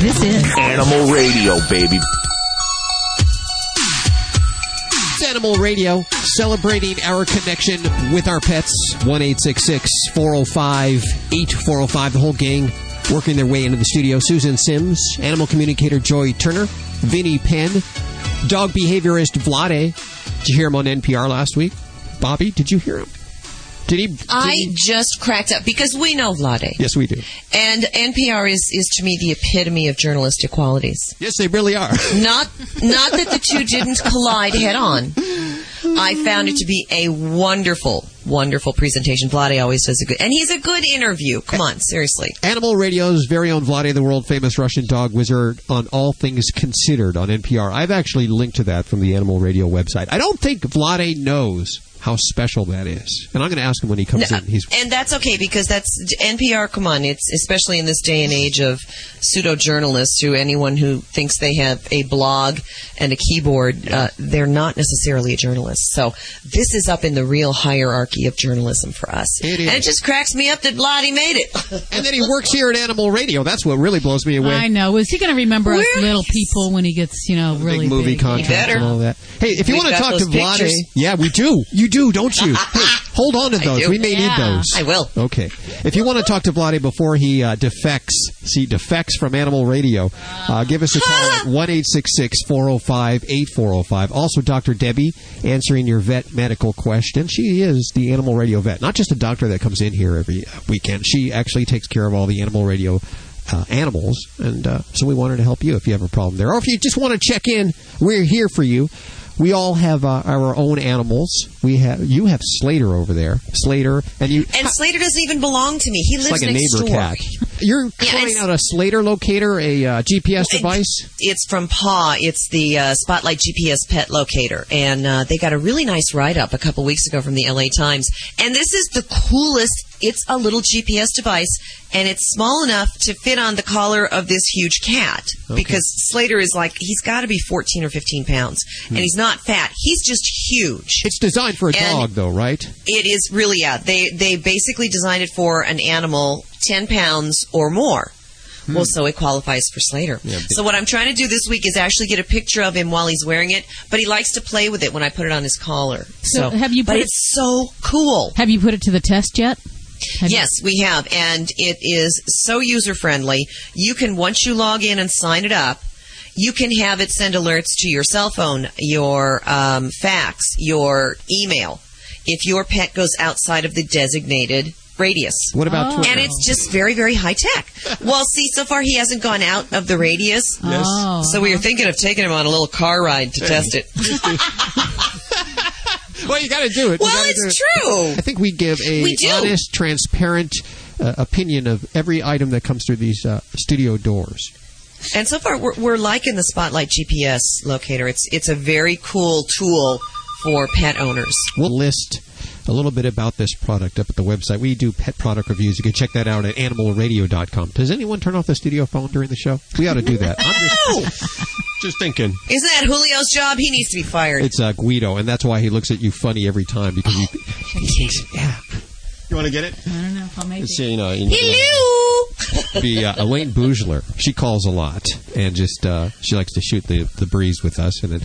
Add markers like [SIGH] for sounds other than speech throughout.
This is Animal Radio, baby. It's Animal Radio, celebrating our connection with our pets. 1 405 8405. The whole gang working their way into the studio. Susan Sims, animal communicator Joy Turner, Vinny Penn, dog behaviorist Vlade. Did you hear him on NPR last week? Bobby, did you hear him? Did he? Did I he- just cracked up because we know Vlade. Yes, we do. And NPR is, is to me the epitome of journalistic qualities. Yes, they really are. [LAUGHS] Not not that the two didn't collide head on. I found it to be a wonderful, wonderful presentation. Vlade always does a good, and he's a good interview. Come on, seriously. Animal Radio's very own Vlade, the world famous Russian dog wizard, on All Things Considered on NPR. I've actually linked to that from the Animal Radio website. I don't think Vlade knows how special that is, and I'm going to ask him when he comes in. He's And that's okay because that's NPR. Come on, it's especially in this day and age of pseudo journalists who anyone who thinks they have a blog and a keyboard, uh, they're not necessarily a journalist. So this is up in the real hierarchy of journalism for us. It is. And it just cracks me up that Vladi made it. [LAUGHS] and then he works here at Animal Radio. That's what really blows me away. I know. Is he going to remember us little people when he gets, you know, really Big movie big? contracts and all that. Hey, if you We've want to talk to those Vlade, yeah, we do. You do, don't you? [LAUGHS] hey, hold on to those. We may need those. I will. Okay. If you want to talk to Vlade before he uh, defects, see, defects from Animal Radio, uh, give us a call at [LAUGHS] 1 405 8405. Also, Dr. Debbie answering your vet medical question. She is the Animal Radio vet, not just a doctor that comes in here every uh, weekend. She actually takes care of all the Animal Radio. Uh, animals, and uh, so we wanted to help you if you have a problem there, or if you just want to check in. We're here for you. We all have uh, our own animals. We have you have Slater over there, Slater, and you. And Slater doesn't even belong to me. He lives like a next neighbor door. cat. You're trying it's- out a Slater locator, a uh, GPS device. It's from Paw. It's the uh, Spotlight GPS pet locator, and uh, they got a really nice write up a couple weeks ago from the LA Times. And this is the coolest. It's a little GPS device, and it's small enough to fit on the collar of this huge cat. Because Slater is like he's got to be 14 or 15 pounds, and he's not fat. He's just huge. It's designed for a And- dog, though, right? It is really yeah. They they basically designed it for an animal ten pounds or more. Well, so it qualifies for Slater. Yeah, so what I'm trying to do this week is actually get a picture of him while he's wearing it, but he likes to play with it when I put it on his collar. So So, have you But put it- it's so cool. Have you put it to the test yet? Have you- Yes, we have, and it is so user friendly. You can once you log in and sign it up, you can have it send alerts to your cell phone, your um, fax, your email. If your pet goes outside of the designated radius. What about Oh. Twitter? And it's just very, very high tech. Well, see, so far he hasn't gone out of the radius. Yes. Oh, So we were thinking of taking him on a little car ride to test it. [LAUGHS] well, you got to do it. You Well, it's it. true. I think we give a We honest, transparent uh, opinion of every item that comes through these uh, studio doors. And so far, we're, we're liking the Spotlight GPS locator. It's it's a very cool tool for pet owners. We'll list a little bit about this product up at the website. We do pet product reviews. You can check that out at animalradio.com. Does anyone turn off the studio phone during the show? We ought to do that. I'm just, [LAUGHS] just thinking. Isn't that Julio's job? He needs to be fired. It's uh, Guido, and that's why he looks at you funny every time because you. he thinks, yeah. You want to get it? I don't know if I'll make It's, it. you know, you know, Hello. [LAUGHS] be uh, Elaine Bougler. She calls a lot, and just uh, she likes to shoot the the breeze with us, and then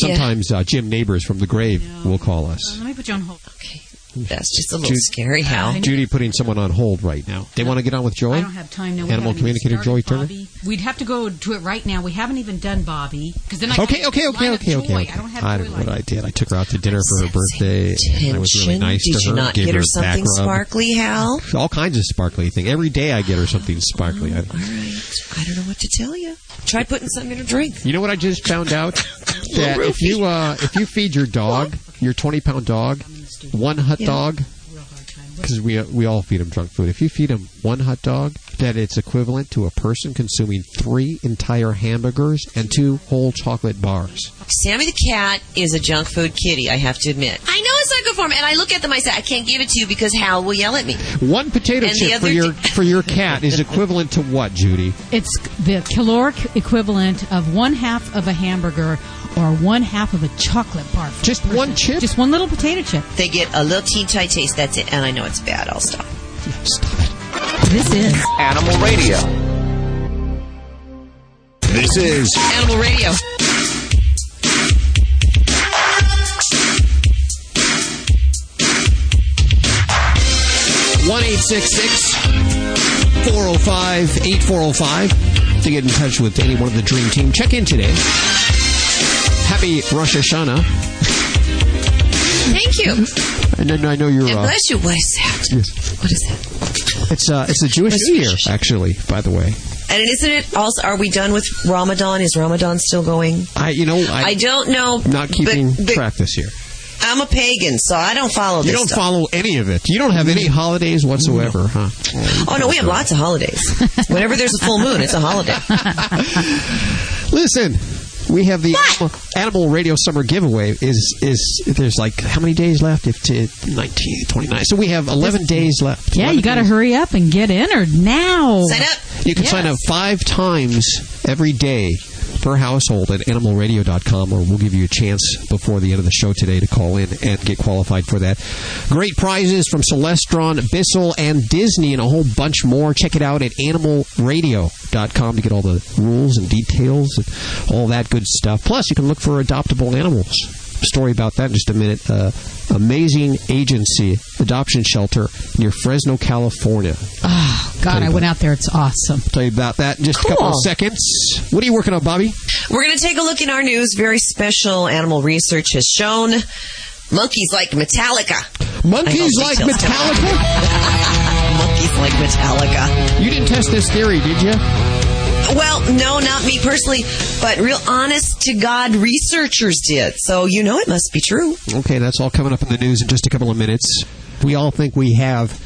sometimes uh, Jim Nabors from the grave will call us. Let me put you on hold. Okay, that's just a little Jude- scary. Hal. Judy putting someone on hold right now. They want to get on with Joy. I don't have time now. We Animal communicator Joy Turner? Bobby. We'd have to go to it right now. We haven't even done Bobby because then I Okay, okay, okay, okay, okay, okay. I don't have I don't know what I did. I took her out to dinner for her birthday. and I was really Attention. nice Did to you her. not gave get her a back something rub. sparkly, Hal? All kinds of sparkly thing. Every day I get her something sparkly. I, All right. I don't know what to tell you. Try putting something in her drink. You know what I just found out? [LAUGHS] that if you uh, if you feed your dog, your twenty pound dog, one hot Yeah. dog, because we we all feed him junk food. If you feed him one hot dog, that it's equivalent to a person consuming three entire hamburgers and two whole chocolate bars. Sammy the cat is a junk food kitty, I have to admit. I know it's not good for him, and I look at them, I say, I can't give it to you because Hal will yell at me. One potato And the chip for other your d- for your cat is equivalent to what, Judy? It's the caloric equivalent of one half of a hamburger or one half of a chocolate bar. for Just one chip? Just one little potato chip. They get a little teen tight taste, that's it, and I know it's bad, I'll stop. Stop it. This is Animal Radio. This is Animal Radio. One eight six six four zero five eight four zero five to get in touch with any one of the dream team. Check in today. Happy Rosh Hashanah. Thank you. And then I know you're. And Uh, bless you. What is that? yes. What is that? It's uh, it's the Jewish New Year, actually. By the way, And isn't it also? Are we done with Ramadan? Is Ramadan still going? I you know I, I don't know. not keeping but- but track this year. I'm a pagan, so I don't follow You don't stuff. follow any of it. You don't have any holidays whatsoever, huh? Oh no, we have lots of holidays. [LAUGHS] Whenever there's a full moon, it's a holiday. [LAUGHS] Listen, we have the animal, animal radio summer giveaway. Is is there's like how many days left? If to 19, 29. So we have 11 days left. Yeah, you got to days. hurry up and get entered now. Sign up. You can sign up five times every day per household at animalradio.com, or we'll give you a chance before the end of the show today to call in and get qualified for that. Great prizes from Celestron, Bissell, and Disney, and a whole bunch more. Check it out at animalradio.com to get all the rules and details and all that good stuff. Plus, you can look for adoptable animals. Story about that in just a minute. Uh, amazing agency, adoption shelter near Fresno, California. Oh, God, I went out there. It's awesome. Tell you about that in just a couple of seconds. What are you working on, Bobby? We're going to take a look in our news. Very special animal research has shown monkeys like Metallica. Monkeys like don't think so. Metallica? [LAUGHS] Monkeys like Metallica. You didn't test this theory, did you? Well, no, not me personally, but real honest to God researchers did. So you know it must be true. Okay, that's all coming up in the news in just a couple of minutes. We all think we have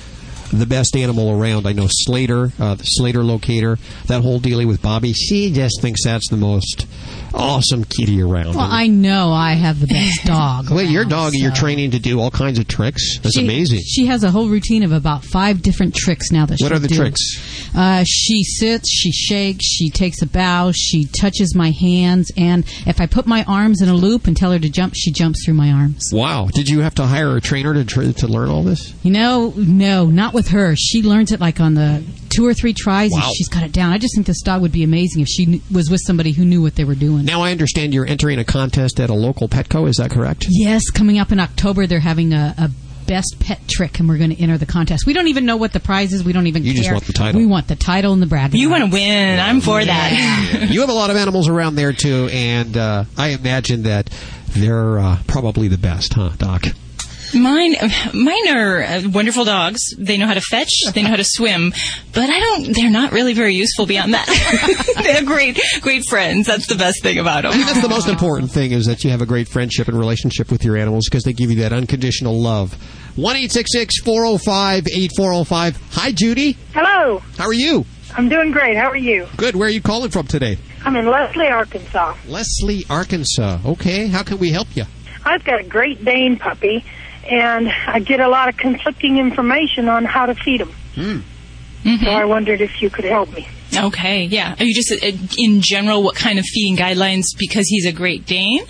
the best animal around. I know Slater, uh, the Slater locator, that whole dealing with Bobby. She just thinks that's the most awesome kitty around. Well, I know I have the best [LAUGHS] dog. well, your dog, you're training to do all kinds of tricks. That's She- amazing. She has a whole routine of about five different tricks now that What are the do. tricks? Uh, she sits, she shakes, she takes a bow, she touches my hands, and if I put my arms in a loop and tell her to jump, she jumps through my arms. Wow. Did you have to hire a trainer to, tr- to learn all this? You know, no, not with her. She learns it like on the two or three tries, Wow. and she's got it down. I just think this dog would be amazing if she was with somebody who knew what they were doing. Now I understand you're entering a contest at a local Petco. Is that correct? Yes, coming up in October, they're having a, a best pet trick, and we're going to enter the contest. We don't even know what the prize is. We don't even You care. just want the title. We want the title and the bragging. You want to win. I'm for that. [LAUGHS] you have a lot of animals around there too, and uh, I imagine that they're uh, probably the best, huh, Doc? Mine, mine are uh, wonderful dogs. They know how to fetch. They know how to swim, but I don't. They're not really very useful beyond that. [LAUGHS] they're great, great friends. That's the best thing about them. That's the most important thing is that you have a great friendship and relationship with your animals because they give you that unconditional love. One eight six six four zero five eight four zero five. Hi, Judy. Hello. How are you? I'm doing great. How are you? Good. Where are you calling from today? I'm in Leslie, Arkansas. Leslie, Arkansas. Okay. How can we help you? I've got a Great Dane puppy, and I get a lot of conflicting information on how to feed him. So I wondered if you could help me. Okay, yeah. Are you just uh, in general what kind of feeding guidelines? Because he's a Great Dane.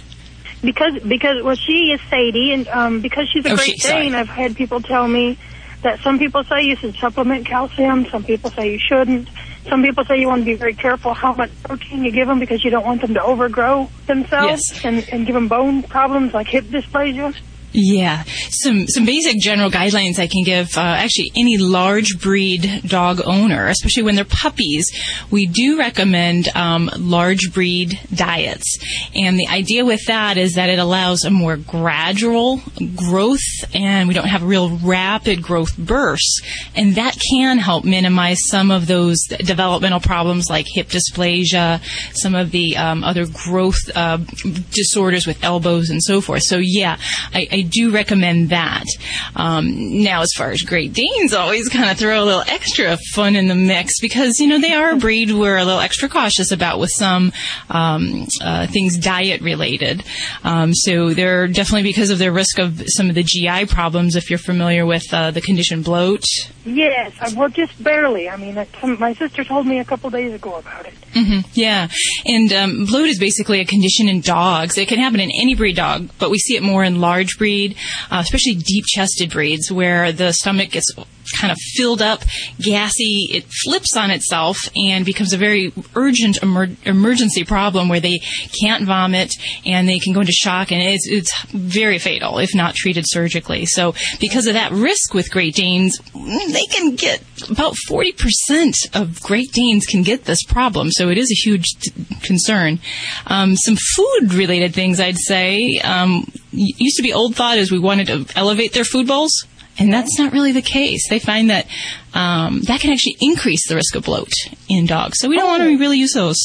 Because, because well, she is Sadie, and um, because she's a Oh, Great she- sorry. Dane, I've had people tell me that some people say you should supplement calcium, some people say you shouldn't. Some people say you want to be very careful how much protein you give them because you don't want them to overgrow themselves Yes. and, and give them bone problems like hip dysplasia. Yeah, some some basic general guidelines I can give. Uh, actually, any large breed dog owner, especially when they're puppies, we do recommend um, large breed diets. And the idea with that is that it allows a more gradual growth, and we don't have real rapid growth bursts, and that can help minimize some of those developmental problems like hip dysplasia, some of the um, other growth uh, disorders with elbows and so forth. So yeah, I, I do recommend that. Um, now, as far as Great Danes, always kind of throw a little extra fun in the mix because you know they are a breed we're a little extra cautious about with some um, uh, things diet related. Um, so they're definitely because of their risk of some of the GI problems. If you're familiar with uh, the condition bloat, Yes, well, just barely. I mean, my sister told me a couple days ago about it. hmm Yeah, and um, bloat is basically a condition in dogs. It can happen in any breed dog, but we see it more in large breed, uh, especially deep-chested breeds, where the stomach gets kind of filled up, gassy, it flips on itself and becomes a very urgent emer- emergency problem where they can't vomit and they can go into shock and it's, it's very fatal if not treated surgically. So because of that risk with Great Danes, they can get about 40% of Great Danes can get this problem. So it is a huge t- concern. Um, some food related things I'd say, um, used to be old thought is we wanted to elevate their food bowls. And that's not really the case. They find that um, that can actually increase the risk of bloat in dogs. So we don't want to really use those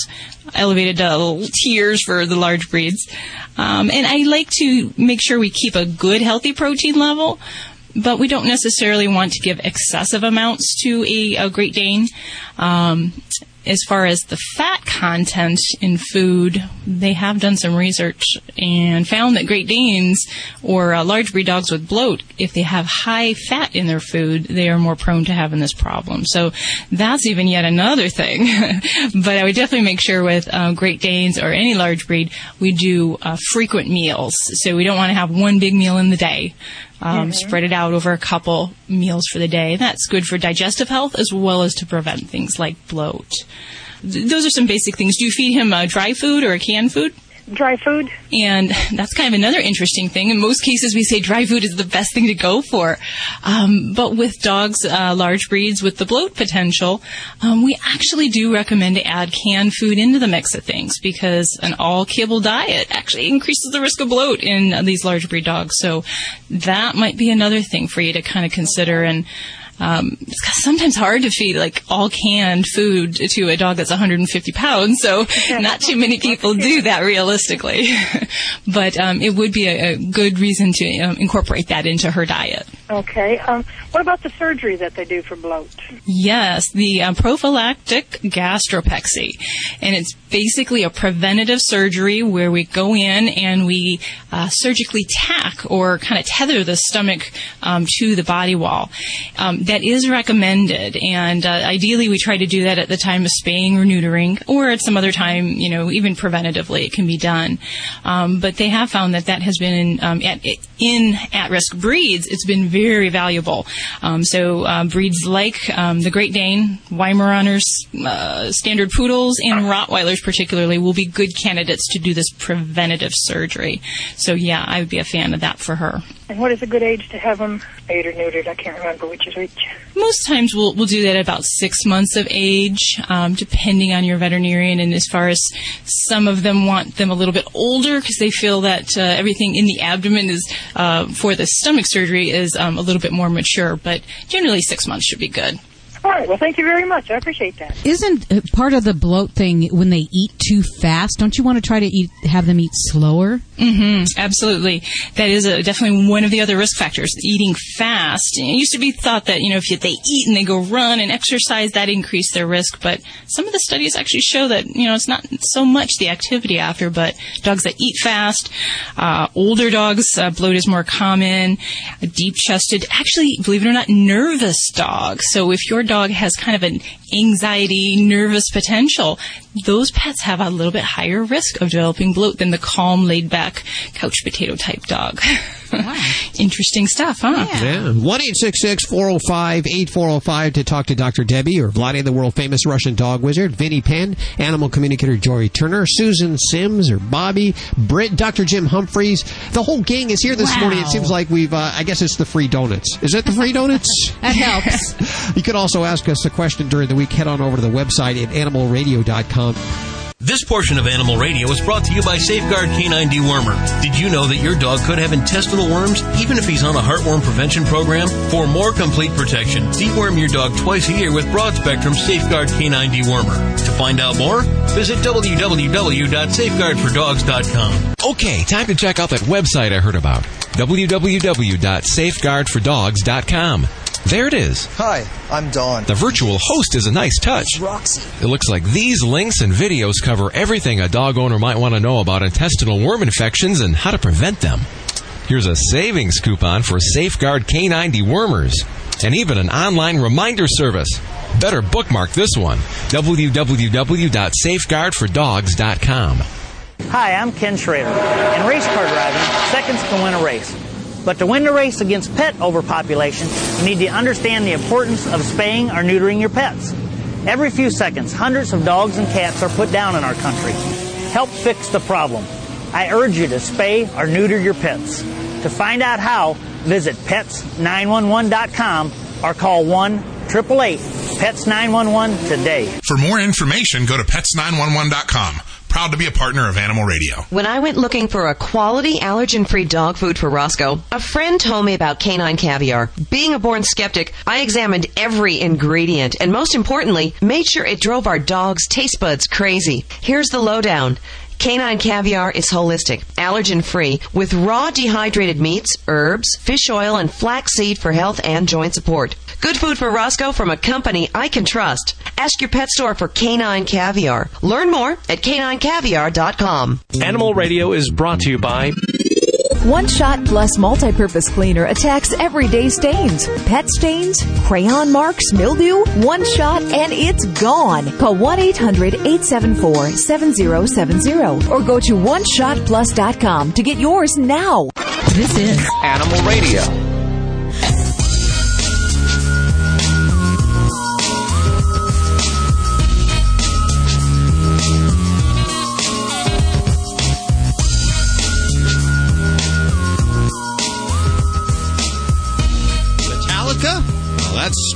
elevated uh, tiers for the large breeds. Um, and I like to make sure we keep a good, healthy protein level, but we don't necessarily want to give excessive amounts to a, a Great Dane. Um, as far as the fat content in food, they have done some research and found that Great Danes or uh, large breed dogs with bloat, if they have high fat in their food, they are more prone to having this problem. So that's even yet another thing. [LAUGHS] but I would definitely make sure with uh, Great Danes or any large breed, we do uh, frequent meals. So we don't want to have one big meal in the day. Um, Spread it out over a couple meals for the day. That's good for digestive health as well as to prevent things like bloat. Th- those are some basic things. Do you feed him uh, dry food or a canned food? Dry food? And that's kind of another interesting thing. In most cases, we say dry food is the best thing to go for. Um, but with dogs, uh, large breeds with the bloat potential, um, we actually do recommend to add canned food into the mix of things because an all kibble diet actually increases the risk of bloat in uh, these large breed dogs. So that might be another thing for you to kind of consider and um, it's sometimes hard to feed like all canned food to a dog that's 150 pounds, so not too many people do [LAUGHS] that realistically. [LAUGHS] but um, it would be a, a good reason to um, incorporate that into her diet. Okay. Um, what about the surgery that they do for bloat? Yes, the uh, prophylactic gastropexy. And it's basically a preventative surgery where we go in and we uh, surgically tack or kind of tether the stomach um, to the body wall. That is recommended, and uh, ideally we try to do that at the time of spaying or neutering, or at some other time, you know, even preventatively it can be done. Um, but they have found that that has been um, at, in at-risk breeds, it's been very valuable. Um, so uh, breeds like um, the Great Dane, Weimaraners, uh, Standard Poodles, and Rottweilers particularly will be good candidates to do this preventative surgery. So yeah, I would be a fan of that for her. And what is a good age to have them spayed or neutered? I can't remember which is which. Most times we'll, we'll do that at about six months of age, um, depending on your veterinarian. And as far as some of them want them a little bit older because they feel that uh, everything in the abdomen is uh, for the stomach surgery is um, a little bit more mature. But generally, six months should be good. All right. Well, thank you very much. I appreciate that. Isn't uh, part of the bloat thing when they eat too fast? Don't you want to try to eat, have them eat slower? hmm absolutely. That is a, definitely one of the other risk factors. Eating fast. It used to be thought that you know if they eat and they go run and exercise, that increased their risk. But some of the studies actually show that you know it's not so much the activity after, but dogs that eat fast, uh, older dogs, uh, bloat is more common. Deep-chested, actually, believe it or not, nervous dogs. So if your dog has kind of an anxiety, nervous potential, those pets have a little bit higher risk of developing bloat than the calm, laid back, couch potato type dog. [LAUGHS] Interesting stuff, huh? Yeah. 1 405 8405 to talk to Dr. Debbie or Vladi, the world famous Russian dog wizard, Vinnie Penn, animal communicator Joy Turner, Susan Sims or Bobby, Britt, Dr. Jim Humphries. The whole gang is here this Wow. morning. It seems like we've, uh, I guess it's the free donuts. Is it the free donuts? [LAUGHS] That helps. [LAUGHS] you can also ask us a question during the week. Head on over to the website at animalradio.com. This portion of Animal Radio is brought to you by Safeguard Canine Dewormer. Did you know that your dog could have intestinal worms even if he's on a heartworm prevention program? For more complete protection, deworm your dog twice a year with broad spectrum Safeguard Canine Dewormer. To find out more, visit www.safeguardfordogs.com. Okay, time to check out that website I heard about. www.safeguardfordogs.com. There it is. Hi, I'm Dawn. The virtual host is a nice touch. Roxy. It looks like these links and videos cover everything a dog owner might want to know about intestinal worm infections and how to prevent them. Here's a savings coupon for Safeguard Canine Dewormers and even an online reminder service. Better bookmark this one www.safeguardfordogs.com. Hi, I'm Ken Schrader. In race car driving, seconds can win a race. But to win the race against pet overpopulation, you need to understand the importance of spaying or neutering your pets. Every few seconds, hundreds of dogs and cats are put down in our country. Help fix the problem. I urge you to spay or neuter your pets. To find out how, visit pets911.com or call 1 888 PETS 911 today. For more information, go to pets911.com. Proud to be a partner of Animal Radio. When I went looking for a quality allergen-free dog food for Roscoe, a friend told me about canine caviar. Being a born skeptic, I examined every ingredient and most importantly, made sure it drove our dog's taste buds crazy. Here's the lowdown. Canine caviar is holistic, allergen free, with raw dehydrated meats, herbs, fish oil, and flaxseed for health and joint support. Good food for Roscoe from a company I can trust. Ask your pet store for canine caviar. Learn more at caninecaviar.com. Animal Radio is brought to you by. One Shot Plus Multi-Purpose Cleaner attacks everyday stains, pet stains, crayon marks, mildew. One shot and it's gone. Call 1-800-874-7070 or go to oneshotplus.com to get yours now. This is Animal Radio.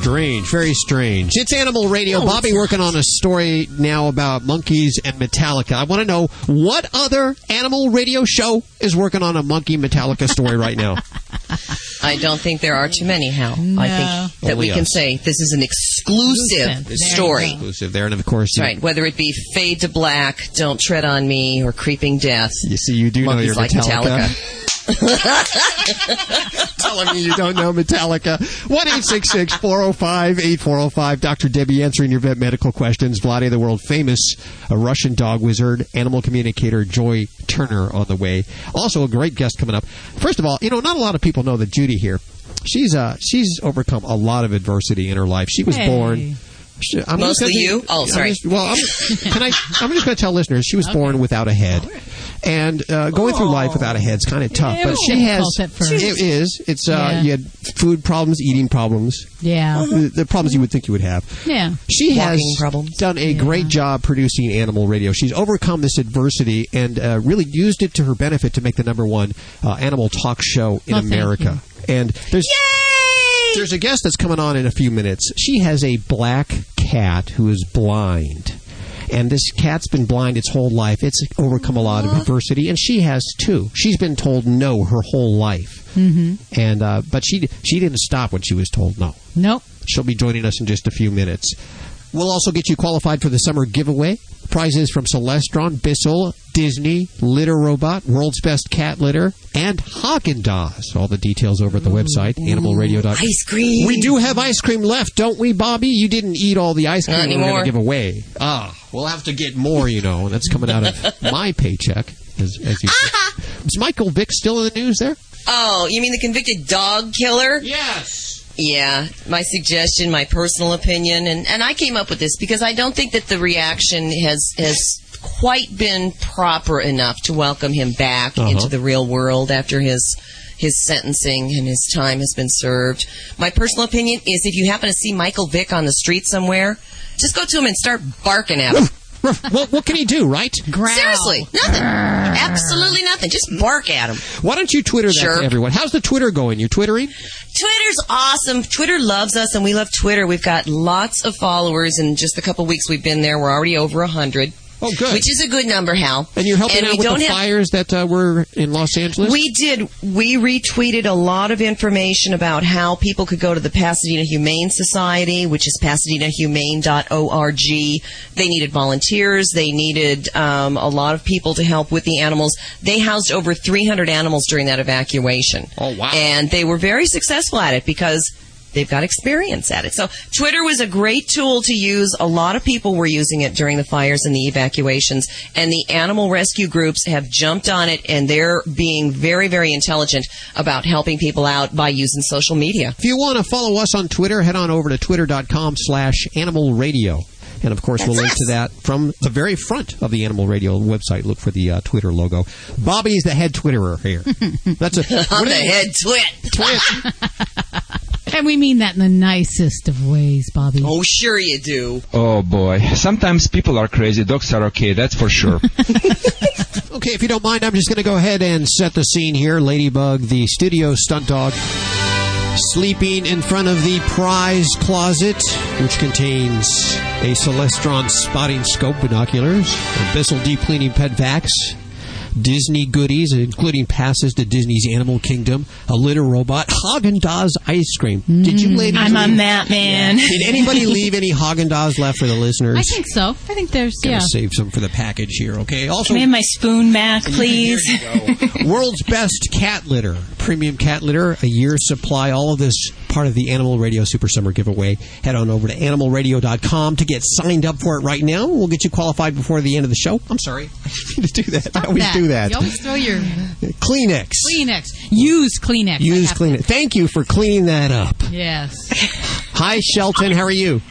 Strange. Very strange. It's Animal Radio. Bobby working on a story now about monkeys and Metallica. I want to know what other Animal Radio show is working on a monkey Metallica story right now. [LAUGHS] I don't think there are too many, Hal. I think that Only we can say this is an exclusive story. Exclusive there, and of course, That's right. Whether it be Fade to Black, Don't Tread on Me, or Creeping Death. You see, you do know Monkeys your like Metallica. [LAUGHS] [LAUGHS] Telling me you don't know Metallica. 1 405 8405. Dr. Debbie answering your vet medical questions. Vladi, the world famous a Russian dog wizard, animal communicator Joy Turner on the way. Also, a great guest coming up. First of all, you know, not a lot of people know that Judy here. She's uh she's overcome a lot of adversity in her life. She was Hey. born. she- I'm Mostly gonna- you? Oh, I'm sorry. just- well, I'm, can I? I'm just going to tell listeners she was born without a head, and uh, going through life without a head is kind of tough. But she has. False at first. It is. It's. Uh, Yeah. You had food problems, eating problems, Yeah. the, the problems you would think you would have. Yeah. She has problems. done a great job producing animal radio. She's overcome this adversity and uh, really used it to her benefit to make the number one uh, animal talk show in Well, thank America. And there's there's a guest that's coming on in a few minutes. She has a black cat who is blind. And this cat's been blind its whole life. It's overcome a lot of adversity, and she has too. She's been told no her whole life, Mm-hmm. and uh, but she she didn't stop when she was told no. Nope. She'll be joining us in just a few minutes. We'll also get you qualified for the summer giveaway. Prizes from Celestron, Bissell, Disney, Litter Robot, World's Best Cat Litter, and Haagen-Dazs. All the details over at the website, animalradio.com. Ice cream. We do have ice cream left, don't we, Bobby? You didn't eat all the ice cream Not we were going to give away. Ah, we'll have to get more, you know, that's coming out of [LAUGHS] my paycheck. As, as you Is Michael Vick still in the news there? Oh, you mean the convicted dog killer? Yes. Yeah, my suggestion, my personal opinion, and, and I came up with this because I don't think that the reaction has has quite been proper enough to welcome him back Uh-huh. into the real world after his his sentencing and his time has been served. My personal opinion is if you happen to see Michael Vick on the street somewhere, just go to him and start barking at him. [LAUGHS] what, what can he do, right? Seriously, nothing. Absolutely nothing. Just bark at him. Why don't you Twitter that Sure. to everyone? How's the Twitter going? You twittering? Twitter's awesome. Twitter loves us, and we love Twitter. We've got lots of followers. In just a couple weeks we've been there, we're already over a hundred. Oh, good. Which is a good number, Hal. And you're helping And out with don't the have- fires that uh, were in Los Angeles? We did. We retweeted a lot of information about how people could go to the Pasadena Humane Society, which is pasadenahumane.org. They needed volunteers. They needed um, a lot of people to help with the animals. They housed over 300 animals during that evacuation. Oh, wow. And they were very successful at it because they've got experience at it. So Twitter was a great tool to use. A lot of people were using it during the fires and the evacuations, and the animal rescue groups have jumped on it, and they're being very, very intelligent about helping people out by using social media. If you want to follow us on Twitter, head on over to twitter.com slash animal radio. And of course, we'll link to that from the very front of the Animal Radio website. Look for the uh, Twitter logo. Bobby is the head Twitterer here. That's a [LAUGHS] I'm the head twit. twit. [LAUGHS] And we mean that in the nicest of ways, Bobby. Oh, sure you do. Oh boy. Sometimes people are crazy. Dogs are okay, that's for sure. [LAUGHS] Okay, if you don't mind, I'm just going to go ahead and set the scene here. Ladybug, the studio stunt dog, sleeping in front of the prize closet, which contains a Celestron spotting scope binoculars, a Bissell deep cleaning pet vacs, Disney goodies, including passes to Disney's Animal Kingdom, a litter robot, Haagen Dazs ice cream. Did you mm, ladies? I'm on that, man. Did anybody [LAUGHS] leave any Haagen Dazs left for the listeners? I think so. I think there's, Gonna yeah. save some for the package here, okay? Also, Can I have my spoon back, please? [LAUGHS] World's best cat litter, premium cat litter, a year's supply. All of this part of the Animal Radio Super Summer giveaway. Head on over to animalradio.com to get signed up for it right now. We'll get you qualified before the end of the show. I'm sorry, [LAUGHS] I didn't to do that. I always That. do that. You always throw your Kleenex. Kleenex. Use Kleenex. Use have to- Kleenex. Thank you for cleaning that up. Yes. [LAUGHS] Hi, Shelton. How are you?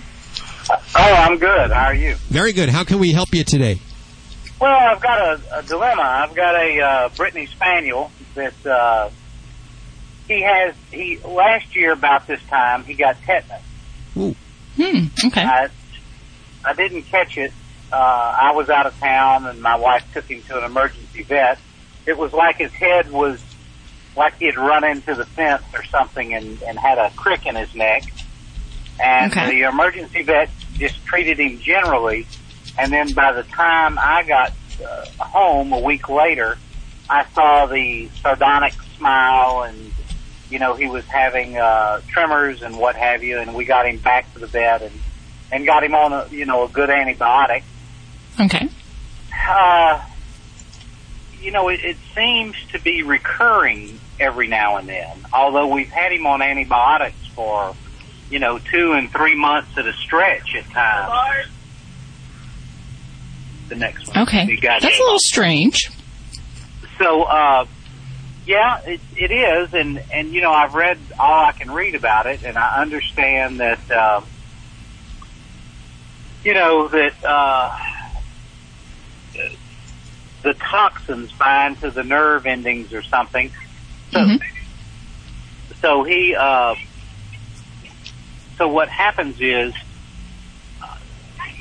Oh, I'm good. How are you? Very good. How can we help you today? Well, I've got a, a dilemma. I've got a uh, Brittany Spaniel that uh, he has. He last year about this time he got tetanus. Hmm. Okay. I, I didn't catch it. Uh, I was out of town, and my wife took him to an emergency vet. It was like his head was like he had run into the fence or something, and, and had a crick in his neck. And Okay. the emergency vet just treated him generally. And then by the time I got uh, home a week later, I saw the sardonic smile and, you know, he was having, uh, tremors and what have you. And we got him back to the vet and, and got him on a, you know, a good antibiotic. Okay. Uh, you know, it, it seems to be recurring every now and then. Although we've had him on antibiotics for, you know, two and three months at a stretch at times. The next one. Okay. Got That's a little strange. So, uh, yeah, it, it is, and and you know, I've read all I can read about it, and I understand that, uh, you know, that uh, the toxins bind to the nerve endings or something. So, so he, uh, so what happens is,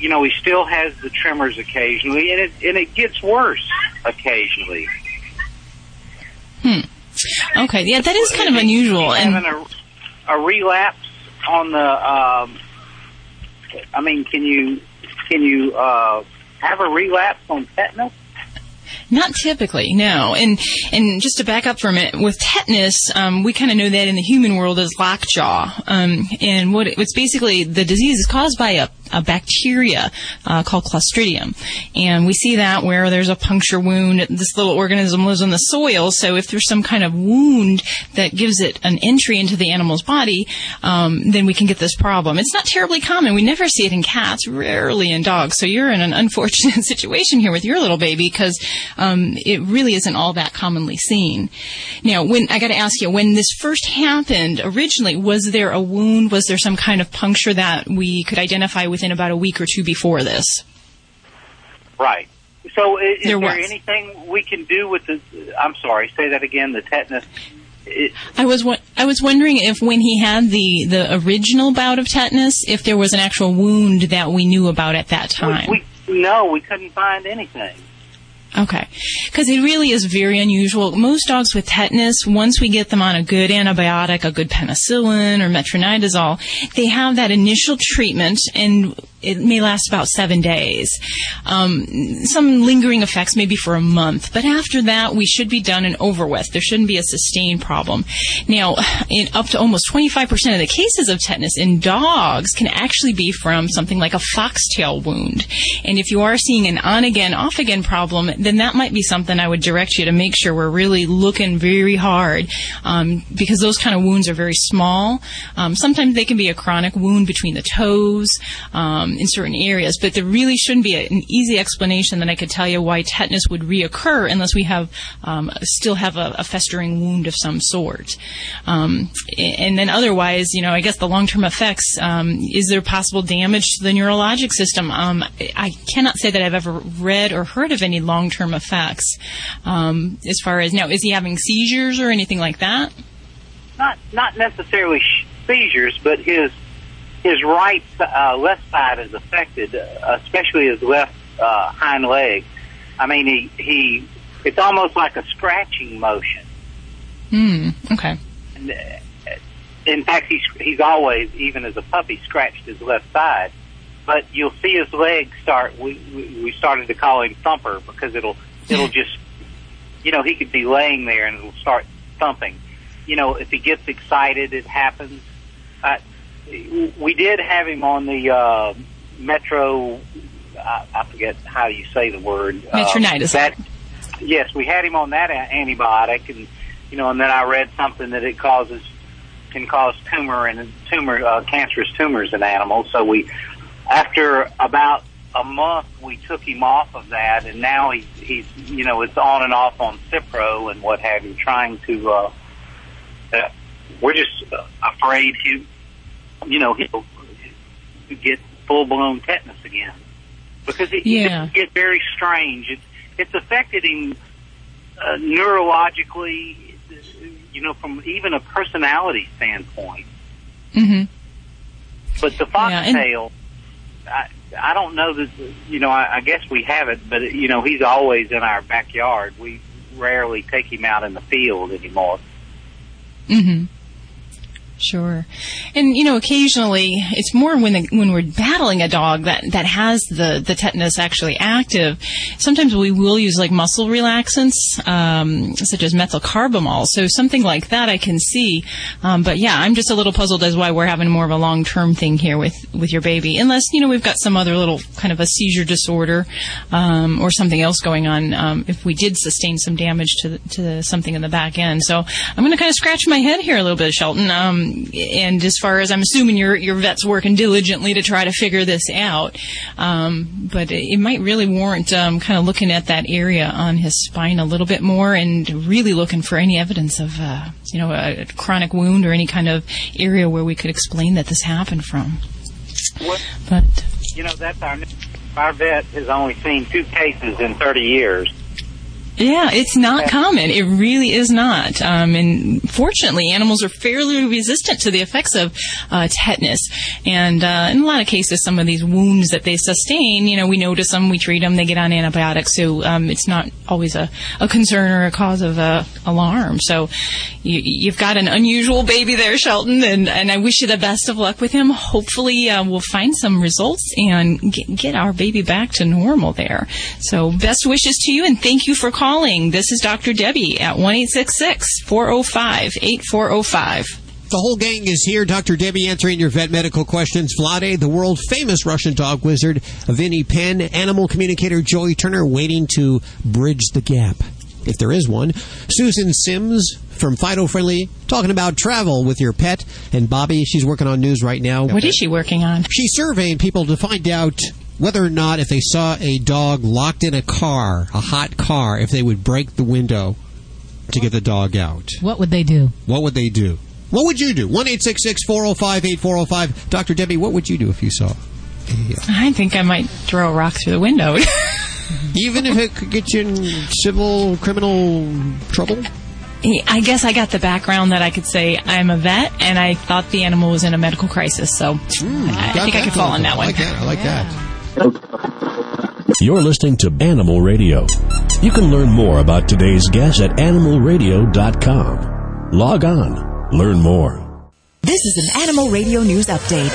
you know, he still has the tremors occasionally, and it and it gets worse occasionally. Hmm. Okay. Yeah, that is kind of unusual. And having a, a relapse on the. Um, I mean, can you can you uh, have a relapse on tetanus? Not typically, no. And and just to back up for a minute, with tetanus, um, we kind of know that in the human world as lockjaw. Um, and what it, it's basically the disease is caused by a, a bacteria uh, called Clostridium, and we see that where there's a puncture wound. This little organism lives in the soil, so if there's some kind of wound that gives it an entry into the animal's body, um, then we can get this problem. It's not terribly common. We never see it in cats, rarely in dogs. So you're in an [LAUGHS] unfortunate situation here with your little baby because um, it really isn't all that commonly seen. Now, when I got to ask you, when this first happened originally, was there a wound? Was there some kind of puncture that we could identify within about a week or two before this? Right. So, is There there, anything we can do with the? I'm sorry. Say that again. The tetanus. It, I was I was wondering if when he had the the original bout of tetanus, if there was an actual wound that we knew about at that time. we, we no, we couldn't find anything. Okay. Because it really is very unusual. Most dogs with tetanus, once we get them on a good antibiotic, a good penicillin or metronidazole, they have that initial treatment and it may last about seven days. Um, some lingering effects maybe for a month, but after that we should be done and over with. There shouldn't be a sustained problem. Now, in up to almost 25% of the cases of tetanus in dogs can actually be from something like a foxtail wound. And if you are seeing an on again, off again problem, then that might be something I would direct you to make sure we're really looking very hard um, because those kind of wounds are very small. Um, sometimes they can be a chronic wound between the toes. Um, in certain areas. But there really shouldn't be a, an easy explanation that I could tell you why tetanus would reoccur unless we have um, still have a, a, festering wound of some sort. Um, and then otherwise, you know, I guess the long-term effects. Um, is there possible damage to the neurologic system? Um, I cannot say that I've ever read or heard of any long-term effects. Um, as far as now, is he having seizures or anything like that? Not not necessarily seizures, but his his right uh, left side is affected, uh, especially his left uh, hind leg. I mean, he he it's almost like a scratching motion. Hmm. Okay. And, uh, in fact, he's he's always, even as a puppy, scratched his left side. But you'll see his legs start. We we, we started to call him Thumper because it'll it'll just, you know, he could be laying there and it'll start thumping. You know, if he gets excited, it happens. Uh, we did have him on the uh, Metro. I, I forget how you say the word. Metronidazole. Uh, that yes, we had him on that antibiotic, and you know, and then I read something that it causes can cause tumor and tumor uh, cancerous tumors in animals. So we, after about a month, we took him off of that, and now he's he's you know it's on and off on Cipro and what have you, trying to. Uh, uh, we're just uh, afraid he, you know, he'll get full blown tetanus again because it, yeah. it get very strange. It's it's affected him uh, neurologically, you know, from even a personality standpoint. Mm-hmm. But the foxtail, yeah, I, I don't know that, you know, I, I guess we have it, but, you know, he's always in our backyard. We rarely take him out in the field anymore. Mm-hmm. Sure, and you know, occasionally it's more when the, when we're battling a dog that that has the the tetanus actually active. Sometimes we will use like muscle relaxants, um, such as methocarbamol. So something like that I can see. Um, but yeah, I'm just a little puzzled as why we're having more of a long term thing here with with your baby. Unless you know we've got some other little kind of a seizure disorder um, or something else going on. Um, if we did sustain some damage to the, to the, something in the back end, so I'm going to kind of scratch my head here a little bit, Shelton. Um, and as far as I'm assuming your your vet's working diligently to try to figure this out, um, but it, might really warrant um, kind of looking at that area on his spine a little bit more and really looking for any evidence of uh, you know a, chronic wound or any kind of area where we could explain that this happened from. What, but you know that's our our vet has only seen two cases in 30 years. Yeah, it's not common. It really is not. Um, and fortunately, animals are fairly resistant to the effects of uh, tetanus. And uh, in a lot of cases, some of these wounds that they sustain, you know, we notice them, we treat them, they get on antibiotics. So um, it's not always a, a concern or a cause of uh, alarm. So you, have got an unusual baby there, Shelton, and, and I wish you the best of luck with him. Hopefully, uh, we'll find some results and get, get our baby back to normal there. So best wishes to you, and thank you for calling calling. This is Dr. Debbie at 1 405 8405. The whole gang is here. Dr. Debbie answering your vet medical questions. Vlade, the world famous Russian dog wizard, Vinny Penn, animal communicator Joy Turner waiting to bridge the gap, if there is one. Susan Sims from Fido Friendly talking about travel with your pet. And Bobby, she's working on news right now. What is she working on? She's surveying people to find out whether or not if they saw a dog locked in a car, a hot car, if they would break the window to get the dog out. What would they do? What would they do? What would you do? 1 405 8405. Dr. Debbie, what would you do if you saw? I think I might throw a rock through the window. [LAUGHS] Even if it could get you in civil, criminal trouble? I guess I got the background that I could say I'm a vet and I thought the animal was in a medical crisis. So mm, I, I think I could fall on that one. I like that. I like yeah. that. You're listening to Animal Radio. You can learn more about today's guest at animalradio.com. Log on, learn more. This is an Animal Radio News Update.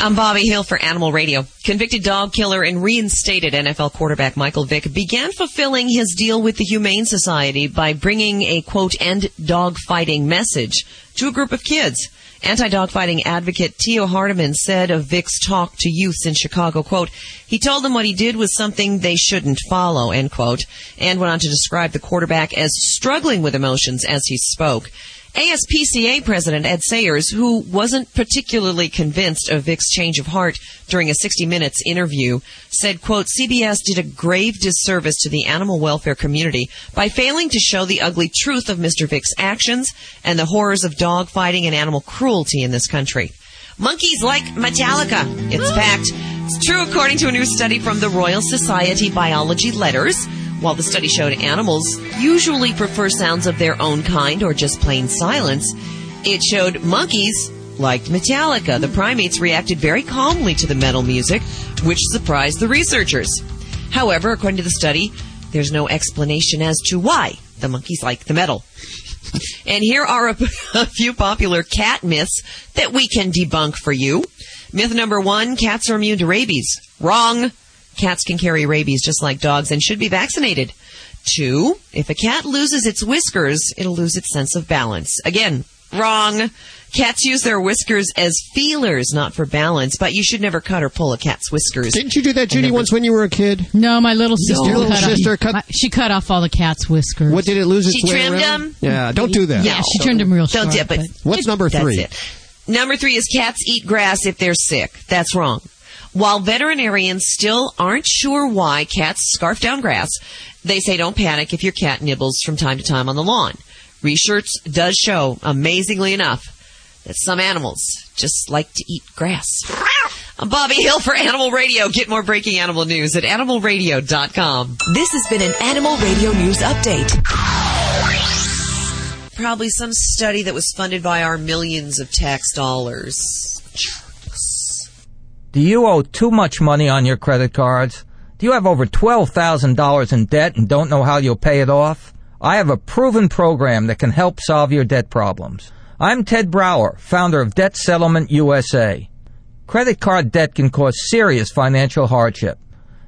I'm Bobbie Hill for Animal Radio. Convicted dog killer and reinstated NFL quarterback Michael Vick began fulfilling his deal with the Humane Society by bringing a quote end dog fighting message to a group of kids. Anti-dogfighting advocate Tio Hardiman said of Vick's talk to youths in Chicago, quote, he told them what he did was something they shouldn't follow, end quote, and went on to describe the quarterback as struggling with emotions as he spoke. ASPCA President Ed Sayres, who wasn't particularly convinced of Vick's change of heart during a 60 Minutes interview, said, quote, CBS did a grave disservice to the animal welfare community by failing to show the ugly truth of Mr. Vick's actions and the horrors of dog fighting and animal cruelty in this country. Monkeys like Metallica. It's fact. It's true according to a new study from the Royal Society Biology Letters. While the study showed animals usually prefer sounds of their own kind or just plain silence, it showed monkeys liked Metallica. The primates reacted very calmly to the metal music, which surprised the researchers. However, according to the study, there's no explanation as to why the monkeys like the metal. And here are a, [LAUGHS] a, few popular cat myths that we can debunk for you. Myth number one, cats are immune to rabies. Wrong. Cats can carry rabies just like dogs and should be vaccinated. Two, if a cat loses its whiskers, it'll lose its sense of balance. Again, wrong. Cats use their whiskers as feelers, not for balance, but you should never cut or pull a cat's whiskers. Didn't you do that, Judy, never- once when you were a kid? No, my little sister. Your little cut off- cut- my- she cut off all the cat's whiskers. What did it lose its She way trimmed around? them? Yeah, don't do that. Yeah, she trimmed them real short. Don't do it, but What's number That's three? it. Number three is cats eat grass if they're sick. That's wrong. While veterinarians still aren't sure why cats scarf down grass, they say don't panic if your cat nibbles from time to time on the lawn. Research does show, amazingly enough, that some animals just like to eat grass. I'm Bobbie Hill for Animal Radio. Get more breaking animal news at animalradio.com. This has been an Animal Radio News Update. Probably some study that was funded by our millions of tax dollars. Do you owe too much money on your credit cards? Do you have over $12,000 in debt and don't know how you'll pay it off? I have a proven program that can help solve your debt problems. I'm Ted Brower, founder of Debt Settlement USA. Credit card debt can cause serious financial hardship,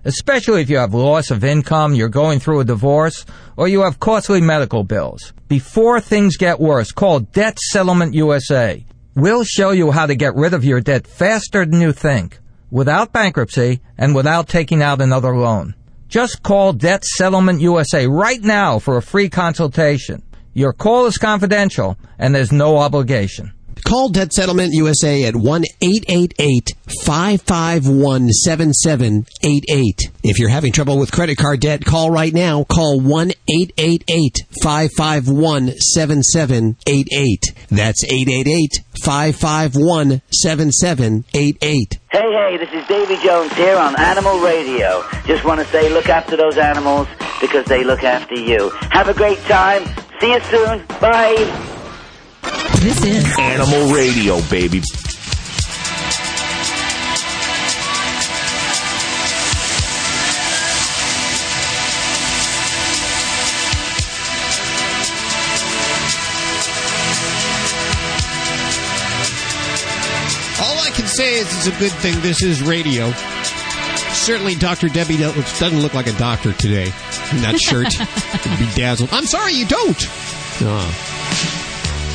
especially if you have loss of income, you're going through a divorce, or you have costly medical bills. Before things get worse, call Debt Settlement USA. We'll show you how to get rid of your debt faster than you think, without bankruptcy and without taking out another loan. Just call Debt Settlement USA right now for a free consultation. Your call is confidential and there's no obligation. Call Debt Settlement USA at 1 888 551 7788. If you're having trouble with credit card debt, call right now. Call 1 888 551 7788. That's 888 551 7788. Hey, hey, this is Davy Jones here on Animal Radio. Just want to say look after those animals because they look after you. Have a great time. See you soon. Bye. This is Animal Radio, baby. All I can say is it's a good thing this is radio. Certainly, Dr. Debbie don't- doesn't look like a doctor today in that shirt. [LAUGHS] Bedazzled. I'm sorry, you don't. No.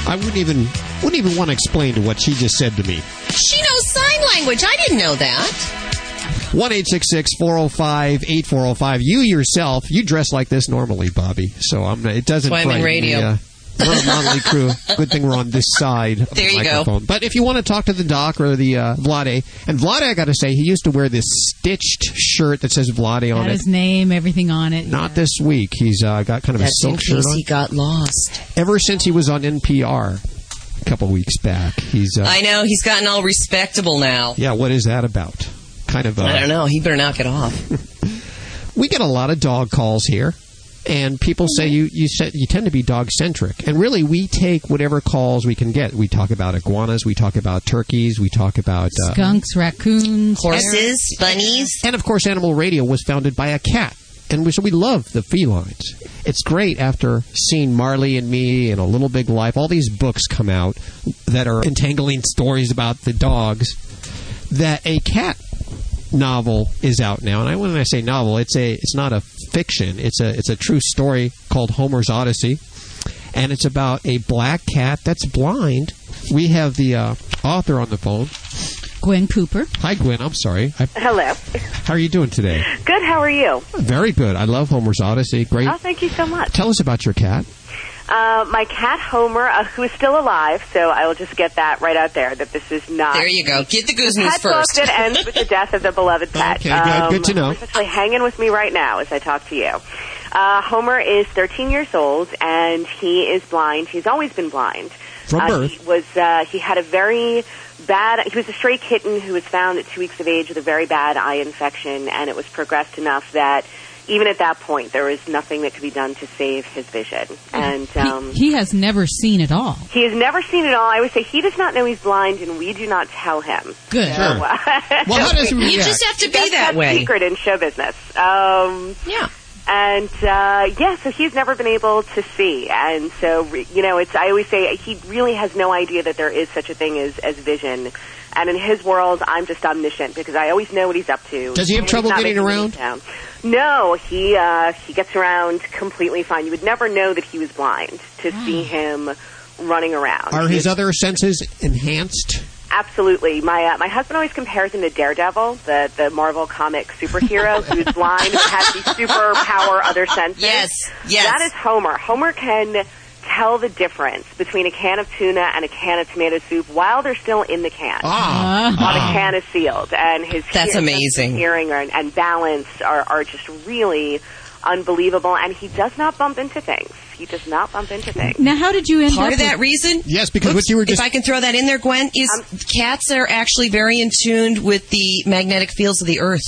I wouldn't even wouldn't even want to explain to what she just said to me. She knows sign language. I didn't know that. One eight six six four zero five eight four zero five. You yourself, you dress like this normally, Bobby. So I'm. It doesn't. That's why I'm in frighten me, radio. uh, we're a Motley Crew. Good thing we're on this side of There the you go. But if you want to talk to the doc or the uh, Vlade, and Vlade, I got to say, he used to wear this stitched shirt that says Vlade on Got it. his name, everything on it. Not this week. He's uh, got kind of That's a in silk shirt case on. he got lost. Ever since he was on NPR a couple weeks back, he's. Uh, I know he's gotten all respectable now. yeah, what is that about? Kind of. Uh, I don't know. He better knock it off. [LAUGHS] we get a lot of dog calls here, and people say you you said you tend to be dog centric, and really we take whatever calls we can get. We talk about iguanas, we talk about turkeys, we talk about uh, Skunks, raccoons, Horses, bunnies. and of course, Animal Radio was founded by a cat, and we, so we love the felines. It's great after seeing Marley and Me and A Little Big Life. All these books come out that are entangling stories about the dogs. That a cat novel is out now, and I when I say novel, it's a it's not a fiction. It's a it's a true story called Homer's Odyssey, and it's about a black cat that's blind. We have the uh, author on the phone. Gwen Cooper. Hi, Gwen. I'm sorry. I, Hello. how are you doing today? Good. How are you? Very good. I love Homer's Odyssey. Great. Oh, thank you so much. Tell us about your cat. Uh, my cat Homer, uh, who is still alive, so I will just get that right out there that this is not. There you go. Get the the news first. that ends with the death of the beloved pet. Okay, good. Good to know. It's actually hanging with me right now as I talk to you. Uh, Homer is 13 years old and he is blind. He's always been blind. From Uh, birth. He was uh, he had a very bad. He was a stray kitten who was found at two weeks of age with a very bad eye infection, and it was progressed enough that even at that point there was nothing that could be done to save his vision. And um, he has never seen it all. he has never seen it all. I would say he does not know he's blind, and we do not tell him. Good. So, uh, [LAUGHS] Well, how does he [LAUGHS] You just have to be that's that way. secret in show business. Um, Yeah. and uh, yeah, so he's never been able to see, and so re- you know, it's. I always say he really has no idea that there is such a thing as as vision. And in his world, I'm just omniscient because I always know what he's up to. Does he have And trouble getting around? No, he uh, he gets around completely fine. You would never know that he was blind to see him running around. Are his other senses enhanced? Absolutely. My uh, my husband always compares him to Daredevil, the the Marvel comic superhero [LAUGHS] who's blind but has these superpower other senses. Yes, yes. That is Homer. Homer can tell the difference between a can of tuna and a can of tomato soup while they're still in the can. Ah. While the can is sealed, and his That's hear- amazing. hearing and, and balance are are just really unbelievable. And he does not bump into things. He does not bump into things. Now, how did you end Part up of that reason, Yes, because Oops, what you were just if I can throw that in there, Gwen, is cats are actually very in tuned with the magnetic fields of the earth,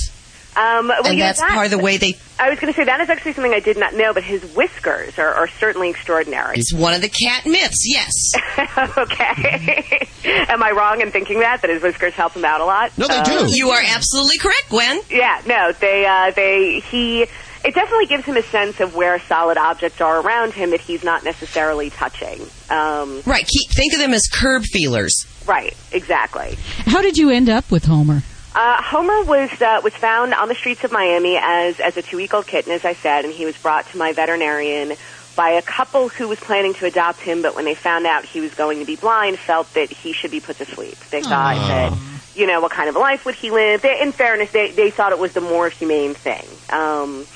Um, well, and you know, that's that- part of the way they. I was going to say that is actually something I did not know, but his whiskers are, are certainly extraordinary. It's one of the cat myths. Yes, [LAUGHS] okay. [LAUGHS] Am I wrong in thinking that that his whiskers help him out a lot? No, they do. you are absolutely correct, Gwen. Yeah, no, they uh, they he. It definitely gives him a sense of where solid objects are around him that he's not necessarily touching. Um, Right. Keep, think of them as curb feelers. right, exactly. How did you end up with Homer? Uh, Homer was uh, was found on the streets of Miami as as a two week old kitten, as I said, and he was brought to my veterinarian by a couple who was planning to adopt him, but when they found out he was going to be blind, felt that he should be put to sleep. They thought that you know what kind of a life would he live. They, in fairness, they they thought it was the more humane thing. Um,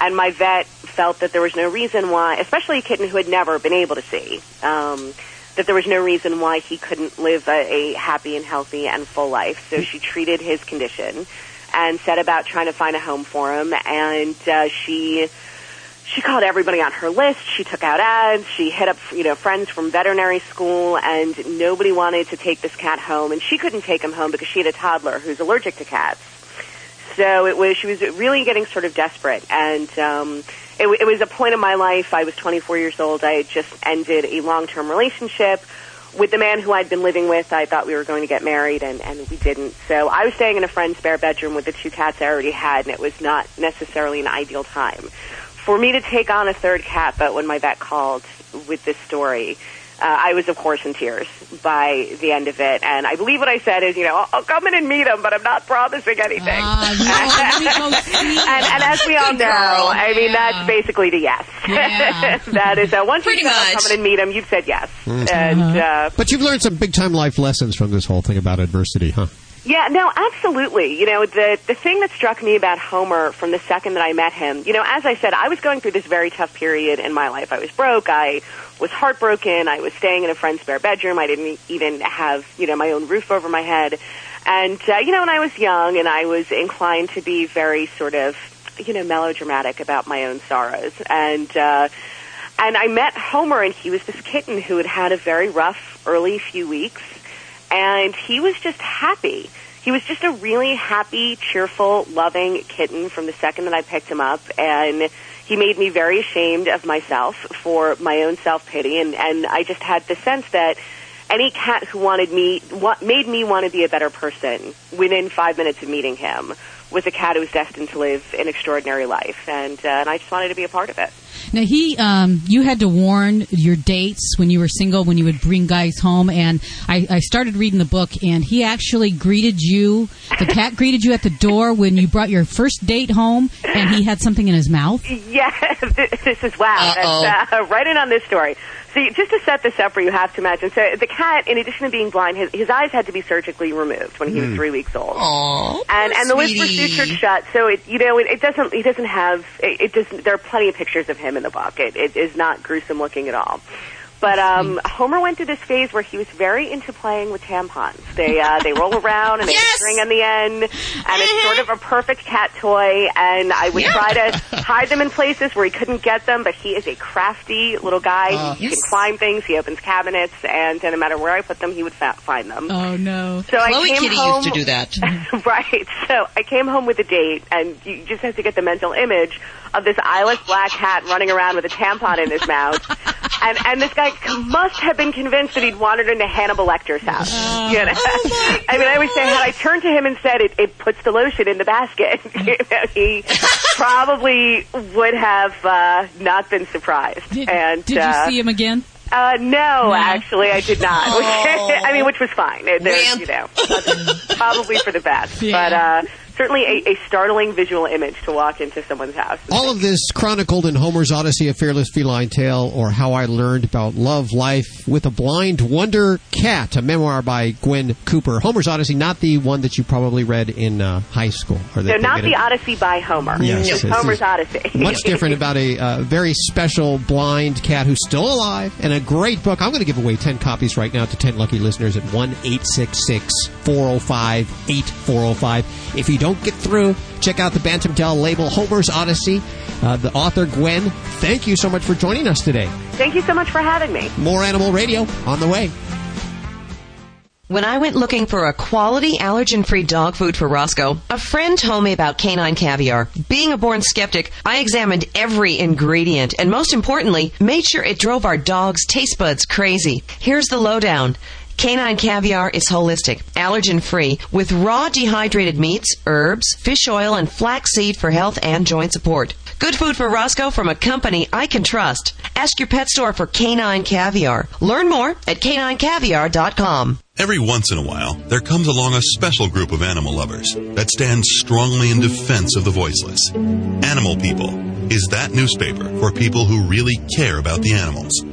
and my vet felt that there was no reason why, especially a kitten who had never been able to see. Um, that there was no reason why he couldn't live a, a happy and healthy and full life. So she treated his condition and set about trying to find a home for him. And uh, she she called everybody on her list. She took out ads. She hit up you know friends from veterinary school, and nobody wanted to take this cat home. And she couldn't take him home because she had a toddler who's allergic to cats. So it was she was really getting sort of desperate, and um, it, it was a point in my life. I was 24 years old. I had just ended a long-term relationship with the man who I'd been living with. I thought we were going to get married, and, and we didn't. So I was staying in a friend's spare bedroom with the two cats I already had, and it was not necessarily an ideal time for me to take on a third cat. But when my vet called with this story. Uh, I was, of course, in tears by the end of it, and I believe what I said is, you know, I'll, I'll come in and meet him, but I'm not promising anything. [LAUGHS] and, and as we all know, I mean, that's basically the yes. [LAUGHS] that is uh, once Pretty you much. come in and meet him, you've said yes. Mhm. And uh, But you've learned some big time life lessons from this whole thing about adversity, huh? Yeah, no, absolutely. You know, the the thing that struck me about Homer from the second that I met him, you know, as I said, I was going through this very tough period in my life. I was broke. I was heartbroken. I was staying in a friend's spare bedroom. I didn't even have, you know, my own roof over my head. And uh, you know, when I was young and I was inclined to be very sort of, you know, melodramatic about my own sorrows. And uh and I met Homer and he was this kitten who had had a very rough early few weeks and he was just happy. He was just a really happy, cheerful, loving kitten from the second that I picked him up, and he made me very ashamed of myself for my own self pity, and and I just had the sense that any cat who wanted me, what made me want to be a better person within five minutes of meeting him, was a cat who was destined to live an extraordinary life, and uh, and I just wanted to be a part of it. Now he, um, you had to warn your dates when you were single when you would bring guys home, and I, I started reading the book, and he actually greeted you. The cat [LAUGHS] greeted you at the door when you brought your first date home, and he had something in his mouth. Yeah, [LAUGHS] this is wow. That's uh, right in on this story. See, just to set this up for you, have to imagine. So the cat, in addition to being blind, his, his eyes had to be surgically removed when he was Hmm. three weeks old. Aww, and and the lids were sutured shut, so it you know it, it doesn't he doesn't have it, it doesn't. There are plenty of pictures of him in the book. It, it is not gruesome looking at all. But um, Homer went through this phase where he was very into playing with tampons. They uh, they roll around and they have a string on the end, and it's sort of a perfect cat toy. And I would try to [LAUGHS] hide them in places where he couldn't get them, but he is a crafty little guy. Uh, he Yes. can climb things. He opens cabinets, and no matter where I put them, he would fa- find them. Oh no. So I Chloe came Kitty home, used to do that. [LAUGHS] right. So I came home with a date, and you just have to get the mental image of this eyeless black cat running around with a tampon in his mouth. And, and this guy must have been convinced that he'd wandered into Hannibal Lecter's house. you know? [LAUGHS] I mean, I would say, had I turned to him and said, it, it puts the lotion in the basket, [LAUGHS] you know, he [LAUGHS] probably would have uh, not been surprised. and Did you uh, see him again? uh, no, actually, I did not. Oh. I mean, which was fine. It- there's, You know, probably for the best. But uh, certainly a, a startling visual image to walk into someone's house. All of this chronicled in Homer's Odyssey, A Fearless Feline Tale, or How I Learned About Love, Life with a Blind Wonder Cat, a memoir by Gwen Cooper. Homer's Odyssey, not the one that you probably read in uh, high school. Or that No, not the Odyssey by Homer. Yes, it's it's- Homer's Odyssey. Much [LAUGHS] different about a uh, very special blind cat who's still alive and a great book. I'm going to give away 10 copies right now to 10 lucky listeners at 1 866 405 8405. If you don't get through, check out the Bantam Dell label Homer's Odyssey. Uh, the author, Gwen, thank you so much for joining us today. Thank you so much for having me. More Animal Radio on the way. When I went looking for a quality allergen-free dog food for Roscoe, a friend told me about canine caviar. Being a born skeptic, I examined every ingredient and most importantly, made sure it drove our dog's taste buds crazy. Here's the lowdown. Canine caviar is holistic, allergen free, with raw dehydrated meats, herbs, fish oil, and flaxseed for health and joint support. Good food for Roscoe from a company I can trust. Ask your pet store for canine caviar. Learn more at caninecaviar.com. Every once in a while, there comes along a special group of animal lovers that stands strongly in defense of the voiceless. Animal People is that newspaper for people who really care about the animals.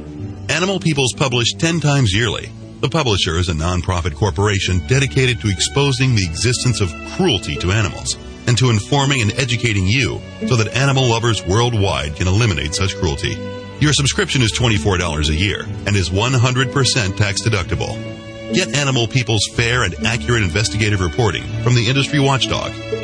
Animal People's published 10 times yearly. The publisher is a nonprofit corporation dedicated to exposing the existence of cruelty to animals and to informing and educating you so that animal lovers worldwide can eliminate such cruelty. Your subscription is $24 a year and is 100% tax deductible. Get Animal People's fair and accurate investigative reporting from the industry watchdog.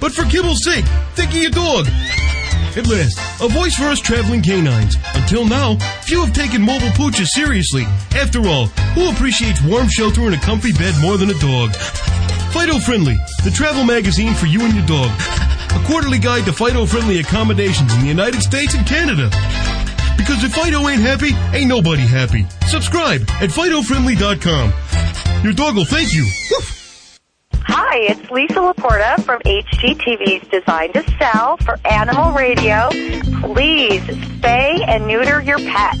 but for kibble's sake, think of your dog. At last, a voice for us traveling canines. Until now, few have taken mobile pooches seriously. After all, who appreciates warm shelter and a comfy bed more than a dog? Fido Friendly, the travel magazine for you and your dog. A quarterly guide to Fido friendly accommodations in the United States and Canada. Because if Fido ain't happy, ain't nobody happy. Subscribe at FidoFriendly.com. Your dog will thank you. Hi, it's Lisa Laporta from HGTV's Design to Sell for Animal Radio. Please spay and neuter your pet.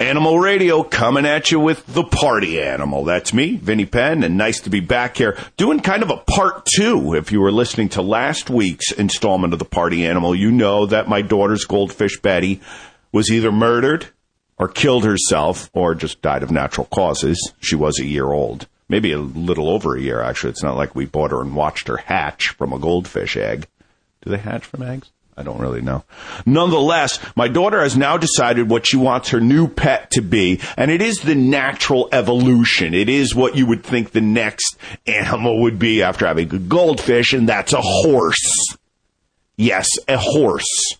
Animal Radio coming at you with the party animal. That's me, Vinnie Penn, and nice to be back here doing kind of a part two. If you were listening to last week's installment of the party animal, you know that my daughter's goldfish Betty was either murdered or killed herself or just died of natural causes. She was a year old. Maybe a little over a year, actually. It's not like we bought her and watched her hatch from a goldfish egg. Do they hatch from eggs? I don't really know. Nonetheless, my daughter has now decided what she wants her new pet to be, and it is the natural evolution. It is what you would think the next animal would be after having a goldfish, and that's a horse. Yes, a horse.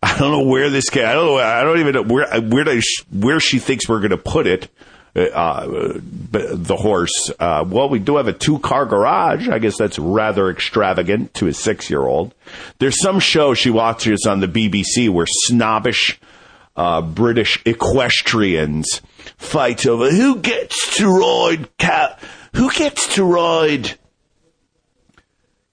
[LAUGHS] I don't know where this kid. I don't know. I don't even know where where where she thinks we're going to put it. uh, uh, the horse. Uh, well, we do have a two car garage. I guess that's rather extravagant to a six year old. There's some show she watches on the BBC where snobbish uh, British equestrians fight over who gets to ride ca- who gets to ride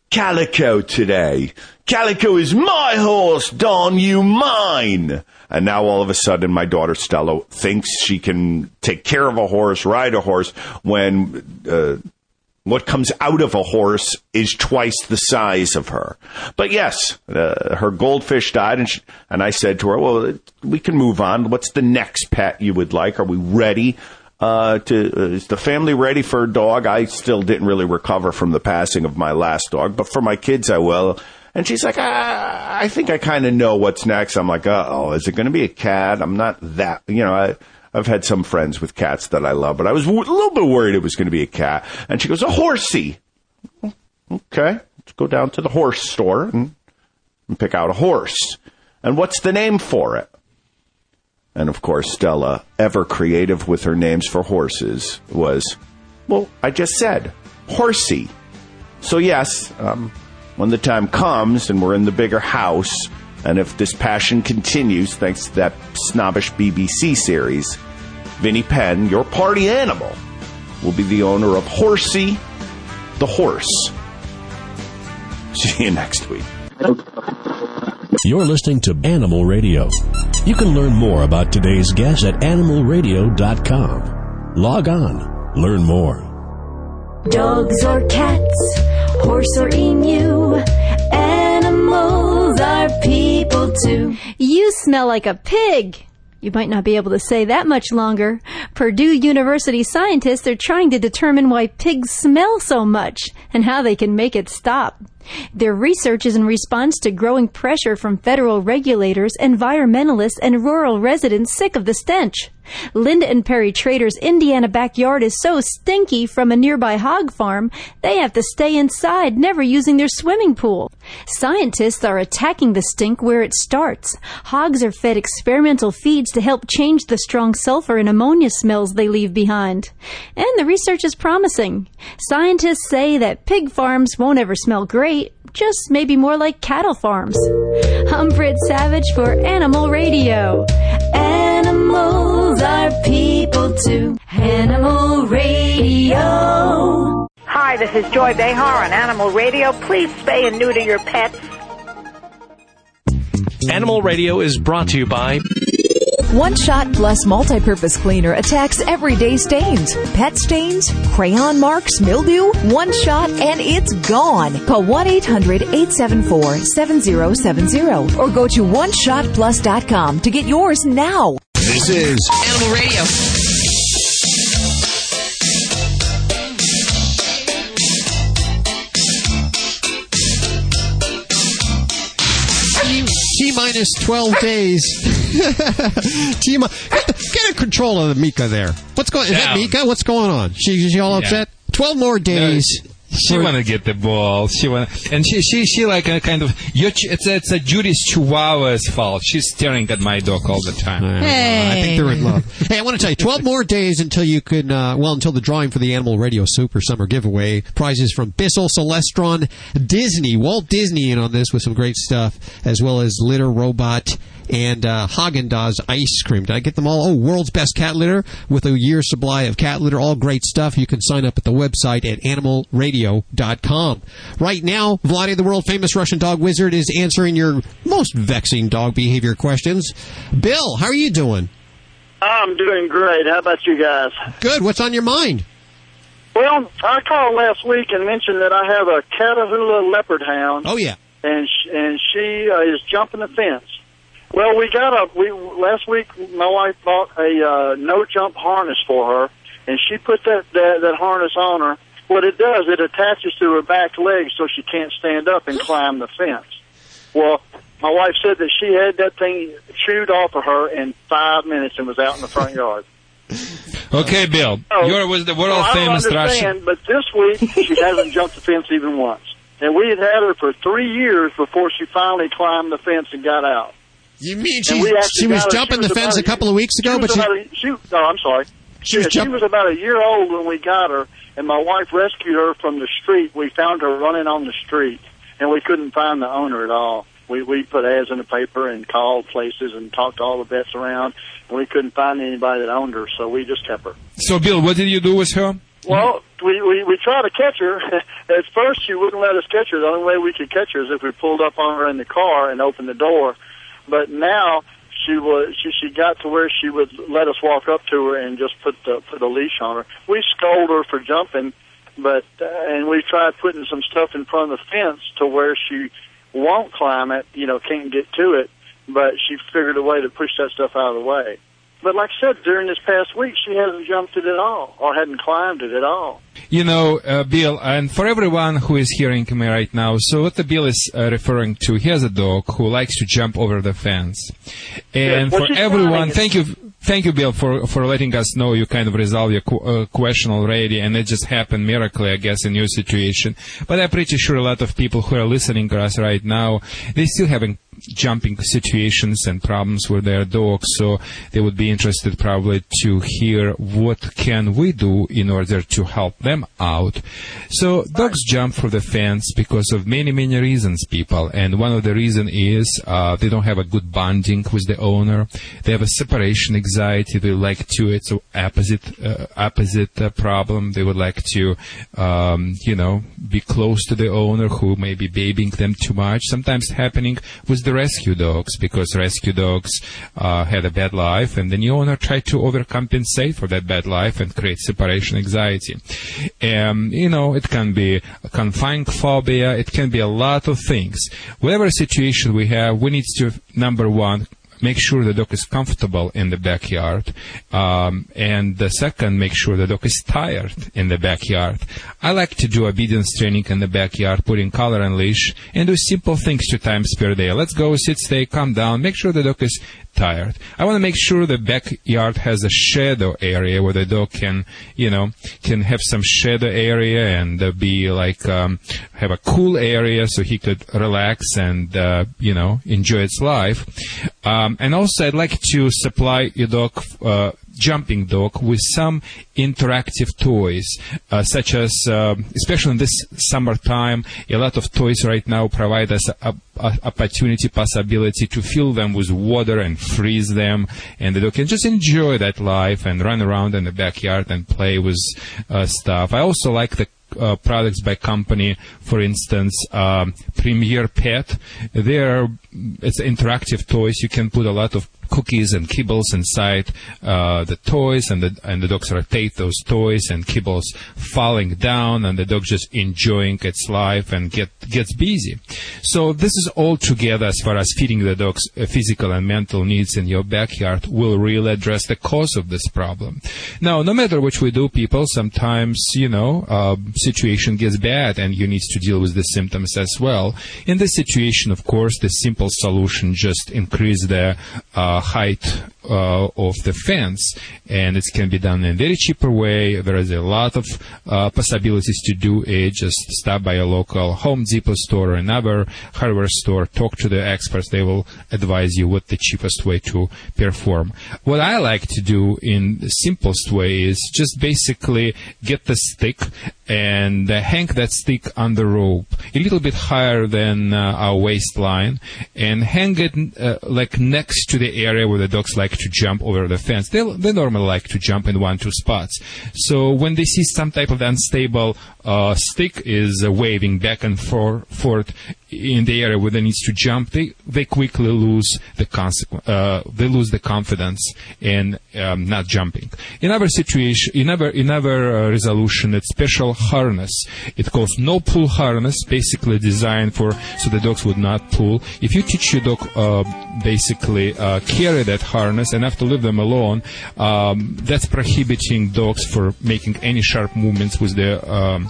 Calico today. Calico is my horse, Don, you mine. And now all of a sudden my daughter Stella thinks she can take care of a horse, ride a horse, when uh, what comes out of a horse is twice the size of her. But yes, uh, her goldfish died, and, she, and I said to her, well, we can move on. What's the next pet you would like? Are we ready? Uh, to uh, is the family ready for a dog? I still didn't really recover from the passing of my last dog, but for my kids, I will. And she's like, ah, I think I kind of know what's next. I'm like, oh, is it going to be a cat? I'm not that, you know, I, I've had some friends with cats that I love, but I was w- a little bit worried it was going to be a cat. And she goes, a horsey. Okay, let's go down to the horse store and, and pick out a horse. And what's the name for it? And of course, Stella, ever creative with her names for horses, was, well, I just said, horsey. So yes, um, when the time comes and we're in the bigger house, and if this passion continues thanks to that snobbish BBC series, Vinnie Penn, your party animal, will be the owner of Horsey the Horse. [LAUGHS] See you next week. You're listening to Animal Radio. You can learn more about today's guest at animalradio.com. Log on, learn more. Dogs or cats, horse or emu, animals are people too. You smell like a pig. You might not be able to say that much longer. Purdue University scientists are trying to determine why pigs smell so much and how they can make it stop. Their research is in response to growing pressure from federal regulators, environmentalists, and rural residents sick of the stench. Linda and Perry Trader's Indiana backyard is so stinky from a nearby hog farm, they have to stay inside, never using their swimming pool. Scientists are attacking the stink where it starts. Hogs are fed experimental feeds to help change the strong sulfur and ammonia smells they leave behind. And the research is promising. Scientists say that pig farms won't ever smell great, just maybe more like cattle farms. I'm Britt Savage for Animal Radio. Animals are people too. Animal Radio. Hi, this is Joy Behar on Animal Radio. Please spay and neuter your pets. Animal Radio is brought to you by One Shot Plus Multi-Purpose Cleaner attacks everyday stains, pet stains, crayon marks, mildew. One shot and it's gone. Call 1-800-874-7070 or go to oneshotplus.com to get yours now. This is Animal Radio. Minus 12 days. [LAUGHS] T mi- get a control of the Mika there. What's going? Is that Mika? What's going on? She she all Yeah. upset. 12 more days. She wanna get the ball. She wanna, and she she she like a kind of you it's a, it's a Judy's Chihuahua's fault. She's staring at my dog all the time. Hey. I think they're in love. [LAUGHS] Hey, I want to tell you, 12 more days until you can, uh, well, until the drawing for the Animal Radio Super Summer giveaway. Prizes from Bissell, Celestron, Disney, Walt Disney in on this with some great stuff, as well as Litter Robot and uh, Haagen-Dazs ice cream. Did I get them all? Oh, world's best cat litter with a year's supply of cat litter. All great stuff. You can sign up at the website at animalradio.com. Right now, Vladi, the world famous Russian dog wizard, is answering your most vexing dog behavior questions. Bill, how are you doing? I'm doing great. How about you guys? Good. What's on your mind? Well, I called last week and mentioned that I have a Catahoula leopard hound. Oh yeah. And sh- and she uh, is jumping the fence. Well, we got a we last week. My wife bought a uh, no jump harness for her, and she put that, that that harness on her. What it does, it attaches to her back leg so she can't stand up and climb the fence. Well, my wife said that she had that thing chewed off of her in five minutes and was out in the front yard. [LAUGHS] Okay, Bill, you're with the world Well, I famous understand, but this week she hasn't jumped the fence even once. And we had had her for three years before she finally climbed the fence and got out. You mean And we actually she was got her- jumping the was fence about a couple of weeks ago, she but was she- about a- she, no, I'm sorry. She was yeah, she was about a year old when we got her, and my wife rescued her from the street. We found her running on the street, and we couldn't find the owner at all. We we put ads in the paper and called places and talked to all the vets around, and we couldn't find anybody that owned her, so we just kept her. So, Bill, what did you do with her? Well, we, we we tried to catch her. [LAUGHS] At first, she wouldn't let us catch her. The only way we could catch her is if we pulled up on her in the car and opened the door. But now she was she she got to where she would let us walk up to her and just put the put a leash on her. We scold her for jumping, but uh, and we tried putting some stuff in front of the fence to where she won't climb it. You know, can't get to it. But she figured a way to push that stuff out of the way. But like I said, during this past week, she hasn't jumped it at all, or hadn't climbed it at all. You know, uh, Bill, and for everyone who is hearing me right now, so what the Bill is uh, referring to, he has a dog who likes to jump over the fence. And for everyone, thank you. Thank you, Bill, for, for letting us know you kind of resolved your qu- uh, question already, and it just happened miraculously, I guess, in your situation. But I'm pretty sure a lot of people who are listening to us right now, they still having jumping situations and problems with their dogs, so they would be interested probably to hear what can we do in order to help them out. So dogs jump for the fence because of many, many reasons, people, and one of the reason is uh, they don't have a good bonding with the owner. They have a separation anxiety. They like to. It's a opposite uh, opposite uh, problem. They would like to, um, you know, be close to the owner who may be babying them too much. Sometimes happening with the rescue dogs because rescue dogs uh, had a bad life, and the new owner tried to overcompensate for that bad life and create separation anxiety. You know, it can be a confined phobia. It can be a lot of things. Whatever situation we have, we need to number one make sure the dog is comfortable in the backyard. Um, and the second, make sure the dog is tired in the backyard. I like to do obedience training in the backyard, putting collar and leash, and do simple things two times per day. Let's go, sit, stay, calm down, make sure the dog is tired. I want to make sure the backyard has a shadow area where the dog can, you know, can have some shadow area and uh, be like, um, have a cool area so he could relax and, uh, you know, enjoy its life. Um, and also I'd like to supply your dog, uh, jumping dog with some interactive toys, uh, such as, uh, especially in this summertime, a lot of toys right now provide us a, a opportunity, possibility to fill them with water and freeze them, and the dog can just enjoy that life and run around in the backyard and play with uh, stuff. I also like the uh, products by company, for instance, um, Premier Pet. They're it's interactive toys. You can put a lot of cookies and kibbles inside uh, the toys, and the and the dogs rotate those toys and kibbles falling down, and the dog just enjoying its life and get gets busy. So this is all together as far as feeding the dog's uh, physical and mental needs in your backyard will really address the cause of this problem. Now, no matter what we do, people, sometimes you know uh, situation gets bad, and you need to deal with the symptoms as well. In this situation, of course, the simple solution just increase the uh, height uh, of the fence, and it can be done in a very cheaper way. There is a lot of uh, possibilities to do it. Just stop by a local Home Depot store or another hardware store. Talk to the experts. They will advise you what the cheapest way to perform. What I like to do in the simplest way is just basically get the stick and hang that stick on the rope a little bit higher than uh, our waistline and hang it uh, like next to the area where the dogs like to jump over the fence. They, they normally like to jump in one, two spots. So when they see some type of unstable uh, stick is uh, waving back and for, forth in the area where they needs to jump, they, they quickly lose the consequence, uh, they lose the confidence in um, not jumping. In other situation, in other, in other uh, resolution, it's special harness. It calls no pull harness, basically designed for so the dogs would not pull. If you teach your dog uh, basically uh, carry that harness and have to leave them alone, um, that's prohibiting dogs for making any sharp movements with their um,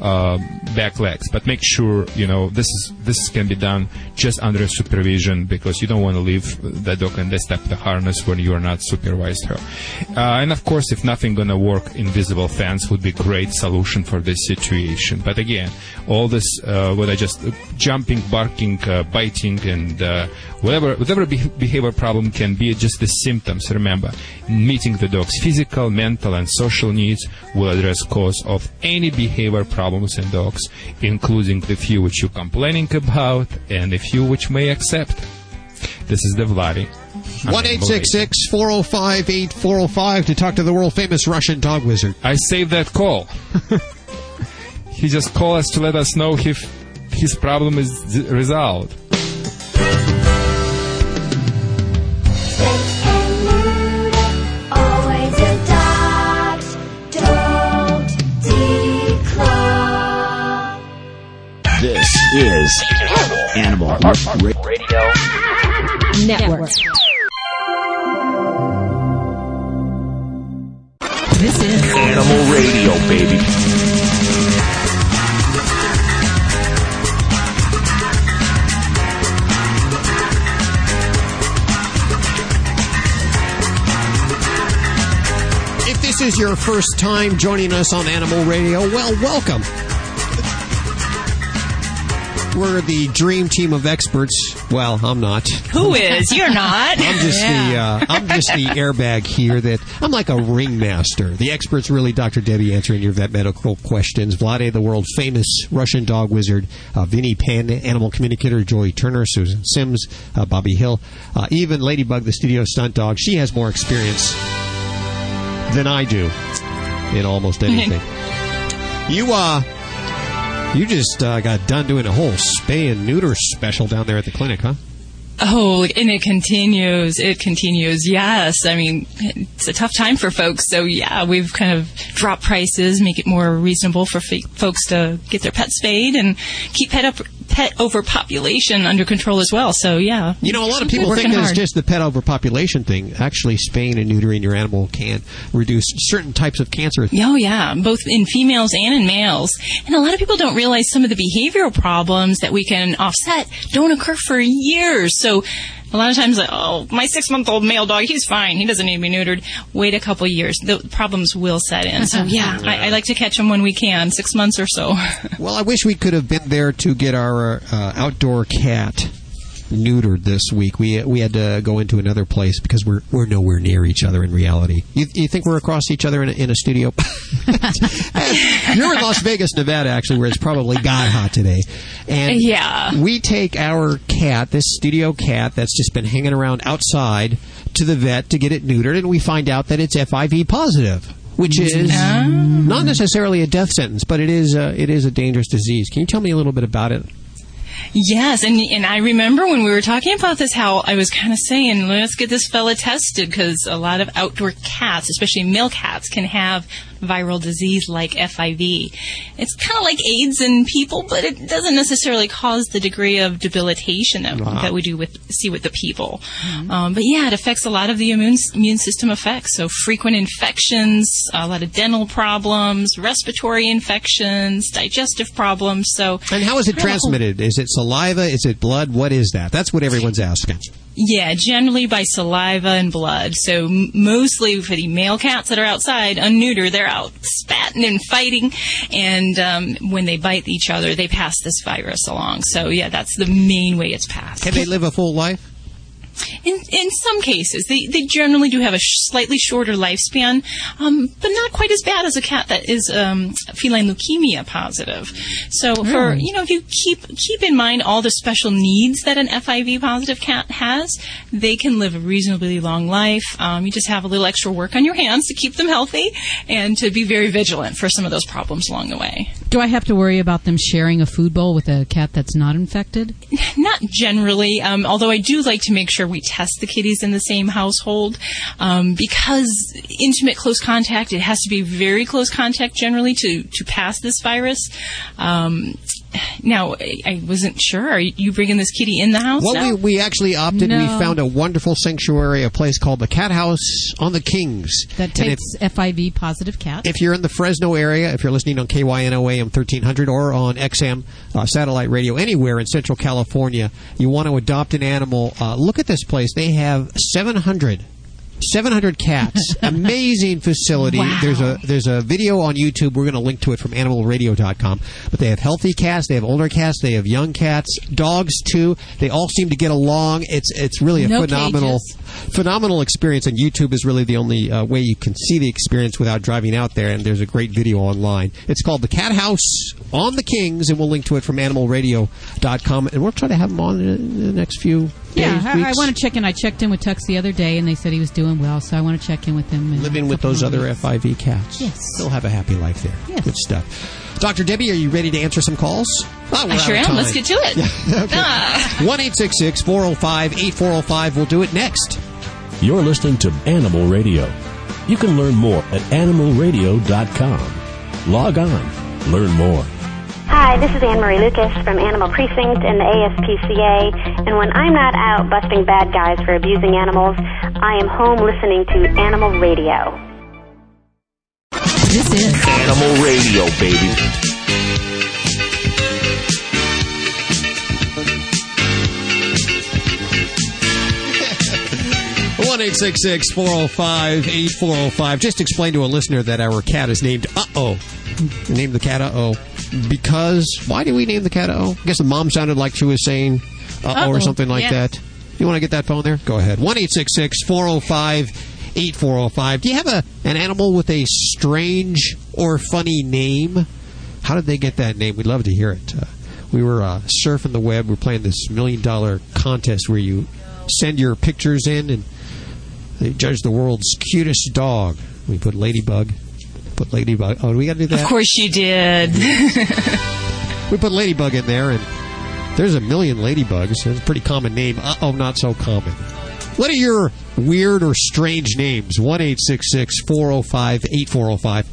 uh, back legs. But make sure you know this is this can be done just under supervision because you don't want to leave the dog and type of harness when you are not supervised her. Uh, and of course, if nothing gonna work, invisible fence would be great solution for this situation. But again, all this uh, what I just jumping, barking, uh, biting, and uh, whatever whatever be- behavior problem can be just the symptoms. Remember, meeting the dog's physical, mental, and social needs will address cause of any behavior problems in dogs, including the few which you're complaining about and the few which may accept. This is the Vladi. One eight six six four zero five eight four zero five to talk to the world famous Russian dog wizard. I saved that call. [LAUGHS] he just called us to let us know if his problem is resolved. This is Animal Radio Network. This is Animal Radio, baby. If this is your first time joining us on Animal Radio, well, welcome. We're the dream team of experts. Well, I'm not. Who is? You're not. [LAUGHS] I'm just the uh, I'm just the airbag here. That I'm like a ringmaster. The experts really, Dr. Debbie answering your vet medical questions. Vlade, the world famous Russian dog wizard. Uh, Vinnie Penn, animal communicator. Joy Turner, Susan Sims, uh, Bobbie Hill, uh, even Ladybug, the studio stunt dog. She has more experience than I do in almost [LAUGHS] anything. you uh, you just uh, got done doing a whole spay and neuter special down there at the clinic, huh? Oh, and it continues. It continues. Yes. I mean, it's a tough time for folks. So, yeah, we've kind of dropped prices, make it more reasonable for f- folks to get their pets spayed and keep pet, up, pet overpopulation under control as well. So, yeah. You know, a lot of people think it's just the pet overpopulation thing. Actually, spaying and neutering your animal can reduce certain types of cancer. Oh, yeah, both in females and in males. And a lot of people don't realize some of the behavioral problems that we can offset don't occur for years. So a lot of times, like, oh, my six month old male dog, he's fine. He doesn't need to be neutered. Wait a couple years. The problems will set in. So, yeah, I, I like to catch them when we can, six months or so. [LAUGHS] Well, I wish we could have been there to get our uh, outdoor cat neutered this week. We we had to go into another place because we're we're nowhere near each other in reality. You, you think we're across each other in a, in a studio? [LAUGHS] You're in Las Vegas, Nevada, actually, where it's probably god hot today. And Yeah. we take our cat, this studio cat that's just been hanging around outside, to the vet to get it neutered, and we find out that it's FIV positive. Which is not necessarily a death sentence, but it is uh, it is a dangerous disease. Can you tell me a little bit about it? Yes, and and I remember when we were talking about this, how I was kind of saying, let's get this fella tested because a lot of outdoor cats, especially male cats, can have viral disease like FIV. It's kind of like AIDS in people, but it doesn't necessarily cause the degree of debilitation that, Wow. that we do with see with the people. Um, but yeah, it affects a lot of the immune immune system effects. So frequent infections, a lot of dental problems, respiratory infections, digestive problems. So And how is it transmitted? Is it saliva? Is it blood? What is that? That's what everyone's asking. Yeah, generally by saliva and blood. So mostly for the male cats that are outside, unneutered, they're out spatting and fighting, and um, when they bite each other, they pass this virus along. So yeah, that's the main way it's passed. Can they live a full life? In in some cases, they they generally do have a sh- slightly shorter lifespan, um, but not quite as bad as a cat that is um, feline leukemia positive. So for you know, if you keep keep in mind all the special needs that an FIV positive cat has, they can live a reasonably long life. Um, you just have a little extra work on your hands to keep them healthy and to be very vigilant for some of those problems along the way. Do I have to worry about them sharing a food bowl with a cat that's not infected? [LAUGHS] Not generally, um, although I do like to make sure we test the kitties in the same household um, because intimate close contact, it has to be very close contact generally to, to pass this virus. Um, now I I wasn't sure. Are you bringing this kitty in the house? Well, now? we, we actually opted. We found a wonderful sanctuary, a place called the Cat House on the Kings. That And if- takes FIV positive cats. If you're in the Fresno area, if you're listening on KYNO AM 1300 or on XM uh, satellite radio anywhere in Central California, you want to adopt an animal, uh, look at this place. They have 700 700 cats. [LAUGHS] Amazing facility. Wow. There's a there's a video on YouTube. We're going to link to it from animalradio.com. But they have healthy cats, they have older cats, they have young cats, dogs too. They all seem to get along. It's it's really a No phenomenal phenomenal experience and YouTube is really the only uh, way you can see the experience without driving out there and there's a great video online. It's called The Cat House on the Kings and we'll link to it from animalradio.com and we'll try to have them on in the next few yeah, days, I, I want to check in. I checked in with Tux the other day, and they said he was doing well, so I want to check in with him. in a living with those other weeks. FIV cats. Yes. They'll have a happy life there. Yes. Good stuff. Dr. Debbie, are you ready to answer some calls? Oh, we're I sure am. time. Let's get to it. [LAUGHS] Ah. 1 405 8405. We'll do it next. You're listening to Animal Radio. You can learn more at animalradio.com. Log on, learn more. Hi, this is Annemarie Lucas from Animal Precinct in the ASPCA, and when I'm not out busting bad guys for abusing animals, I am home listening to Animal Radio. This is Animal Radio, baby. One eight six six four zero five eight four zero five. Just explain to a listener that our cat is named Uh Oh. We named the cat Uh Oh because why did we name the cat Oh? I guess the mom sounded like she was saying Uh Oh or something like Yeah. that. You want to get that phone there? Go ahead. One eight six six four zero five eight four zero five. Do you have a an animal with a strange or funny name? How did they get that name? We'd love to hear it. Uh, we were uh, surfing the web. We're playing this million dollar contest where you send your pictures in and they judge the world's cutest dog. We put Ladybug. Put Ladybug. Oh, we got to do that? Of course you did. [LAUGHS] We put Ladybug in there, and there's a million Ladybugs. That's a pretty common name. Uh oh, not so common. What are your weird or strange names? 1 405 8405.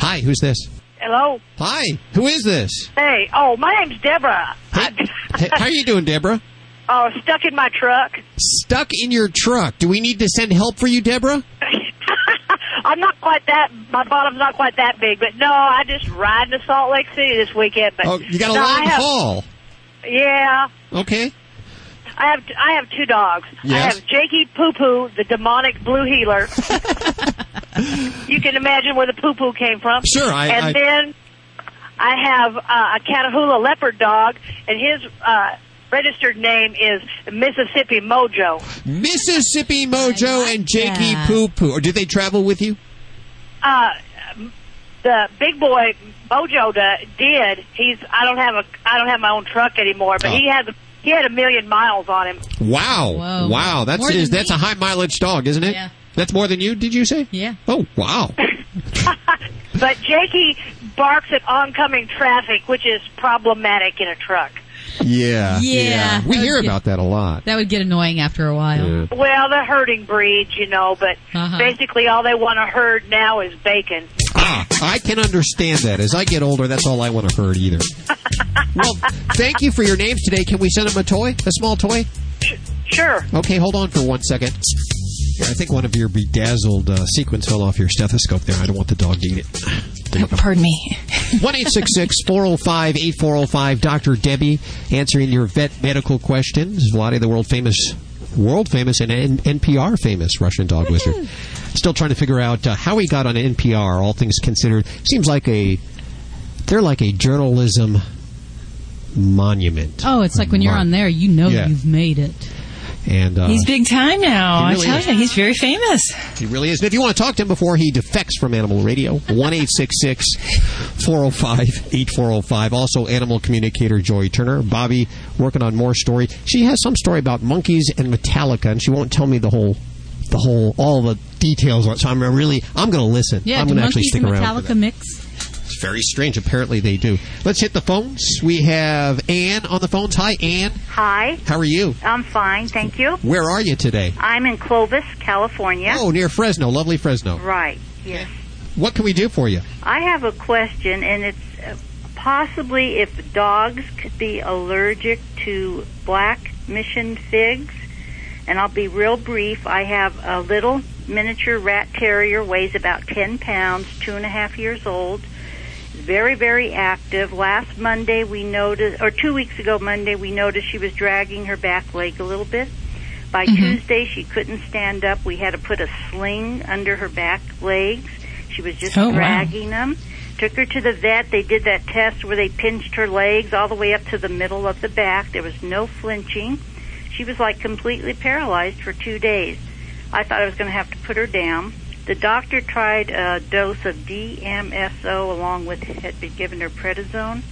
Hi, who's this? Hello. Hi, who is this? Hey. Oh, my name's Deborah. Hey, how are you doing, Deborah? Oh, stuck in my truck. Stuck in your truck. Do we need to send help for you, Deborah? [LAUGHS] I'm not quite that. My bottom's not quite that big, but no, I just ride to Salt Lake City this weekend. But Oh, you got a no, long haul. Yeah, Okay. I have. I have two dogs. Yes. I have Jakey Poo Poo, the demonic blue heeler. [LAUGHS] you can imagine where the poo poo came from. Sure, I- and I- then I have uh, a Catahoula leopard dog, and his uh, registered name is Mississippi Mojo. Mississippi Mojo and Jakey that. Poo Poo. Or did they travel with you? Uh, the big boy Mojo da, did. He's. I don't have a. I don't have my own truck anymore, but Oh. he has. He had a million miles on him. Wow. Whoa. Wow. That's is, that's a high mileage dog, isn't it? Yeah. That's more than you, did you say? Yeah. Oh, wow. [LAUGHS] [LAUGHS] But Jakey barks at oncoming traffic, which is problematic in a truck. [LAUGHS] Yeah. Yeah. We hear Okay. about that a lot. That would get annoying after a while. Well, the herding breeds, you know, but Uh-huh. basically all they want to herd now is bacon. Ah, I can understand that. As I get older, that's all I want to herd either. [LAUGHS] well, thank you for your names today. Can we send them a toy? A small toy? Sure. Okay, hold on for one second. Here, I think one of your bedazzled uh, sequins fell off your stethoscope there. I don't want the dog to eat it. [LAUGHS] Pardon me. [LAUGHS] 1 405 8405. Dr. Debbie answering your vet medical questions. Vladi, the world famous, world famous, and N- NPR famous Russian dog wizard. Still trying to figure out uh, how he got on NPR, all things considered. Seems like a. They're like a journalism monument. Oh, it's like when you're on there, you know Yeah. you've made it. And uh, he's big time now. really I tell is. you, he's very famous. He really is. And if you want to talk to him before he defects from Animal Radio, 1 405 8405. Also, animal communicator Joy Turner. Bobbie working on more story. She has some story about monkeys and Metallica, and she won't tell me the whole. The whole, all the details on it. So I'm really, I'm going to listen. Yeah, I'm going to actually stick and around. Metallica mix? Very strange. Apparently, they do. Let's hit the phones. We have Anne on the phones. Hi, Anne. Hi. How are you? I'm fine, thank you. Where are you today? I'm in Clovis, California. Oh, near Fresno. Lovely Fresno. Right. Yes. What can we do for you? I have a question, and it's uh, possibly if dogs could be allergic to black mission figs. And I'll be real brief. I have a little miniature rat terrier, weighs about 10 pounds, two and a half years old. Very, very active. Last Monday we noticed, or two weeks ago Monday, we noticed she was dragging her back leg a little bit. By mm-hmm. Tuesday she couldn't stand up. We had to put a sling under her back legs. She was just Oh, wow. dragging them. Took her to the vet. They did that test where they pinched her legs all the way up to the middle of the back. There was no flinching. She was like completely paralyzed for two days. I thought I was going to have to put her down. The doctor tried a dose of DMSO along with had been given her prednisone.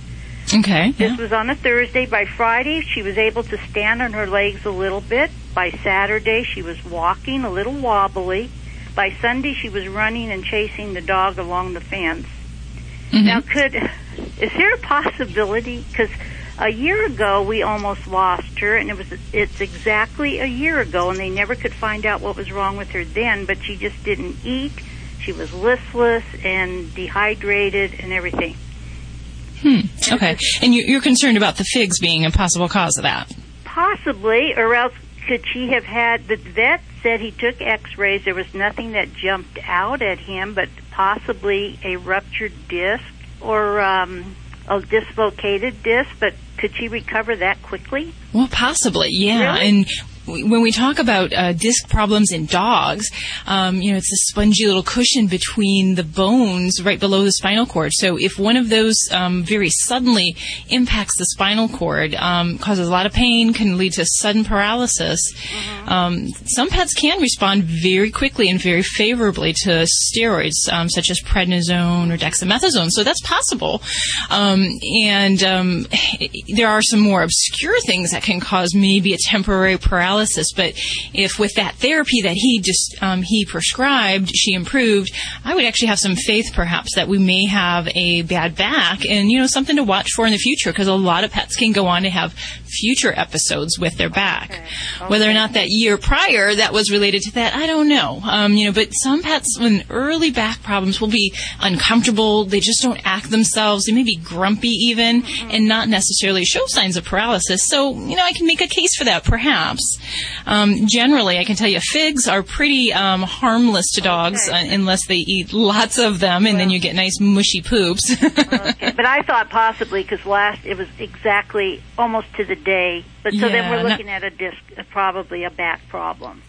Okay. This was on a Thursday. By Friday, she was able to stand on her legs a little bit. By Saturday, she was walking a little wobbly. By Sunday, she was running and chasing the dog along the fence. Mm-hmm. Now, could is there a possibility? Because a year ago we almost lost her, and it was it's exactly a year ago, and they never could find out what was wrong with her then. But she just didn't eat. She was listless and dehydrated and everything. Hmm. Okay. And you, you're concerned about the figs being a possible cause of that. Possibly, or else could she have had? The vet said he took X-rays. There was nothing that jumped out at him, but possibly a ruptured disc or um, a dislocated disc. But could she recover that quickly? Well, possibly, yeah. Really? And when we talk about uh, disc problems in dogs, um, you know, it's a spongy little cushion between the bones right below the spinal cord. So if one of those um, very suddenly impacts the spinal cord, um, causes a lot of pain, can lead to sudden paralysis. Um, some pets can respond very quickly and very favorably to steroids, um, such as prednisone or dexamethasone. So that's possible. Um, and um, [SIGHS] there are some more obscure things that can cause maybe a temporary paralysis. But if with that therapy that he just um, he prescribed, she improved, I would actually have some faith, perhaps, that we may have a bad back, and you know something to watch for in the future because a lot of pets can go on to have future episodes with their back. Whether or not that year prior that was related to that, I don't know. Um, you know, but some pets, when early back problems, will be uncomfortable. They just don't act themselves. They may be grumpy even, and not necessarily show signs of paralysis. So, you know, I can make a case for that, perhaps. Um, generally, I can tell you, figs are pretty um, harmless to dogs uh, unless they eat lots of them, and then you get nice mushy poops. [LAUGHS] Okay, but I thought possibly because last it was exactly almost to the day. But so then we're not- looking at a disc, probably a back problem.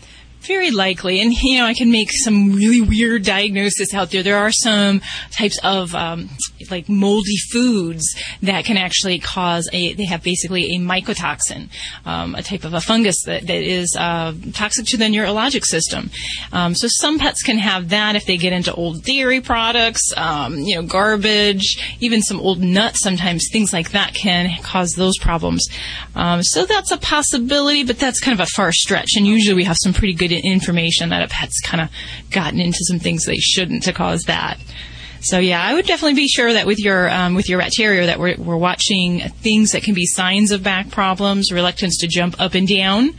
Very likely, and you know, I can make some really weird diagnosis out there. There are some types of um, like moldy foods that can actually cause a. They have basically a mycotoxin, um, a type of a fungus that, that is uh, toxic to the neurologic system. Um, so some pets can have that if they get into old dairy products, um, you know, garbage, even some old nuts. Sometimes things like that can cause those problems. Um, so that's a possibility, but that's kind of a far stretch. And usually we have some pretty good information that a pet's kind of gotten into some things they shouldn't to cause that. So yeah, I would definitely be sure that with your um, with your rat terrier that we're, we're watching things that can be signs of back problems, reluctance to jump up and down,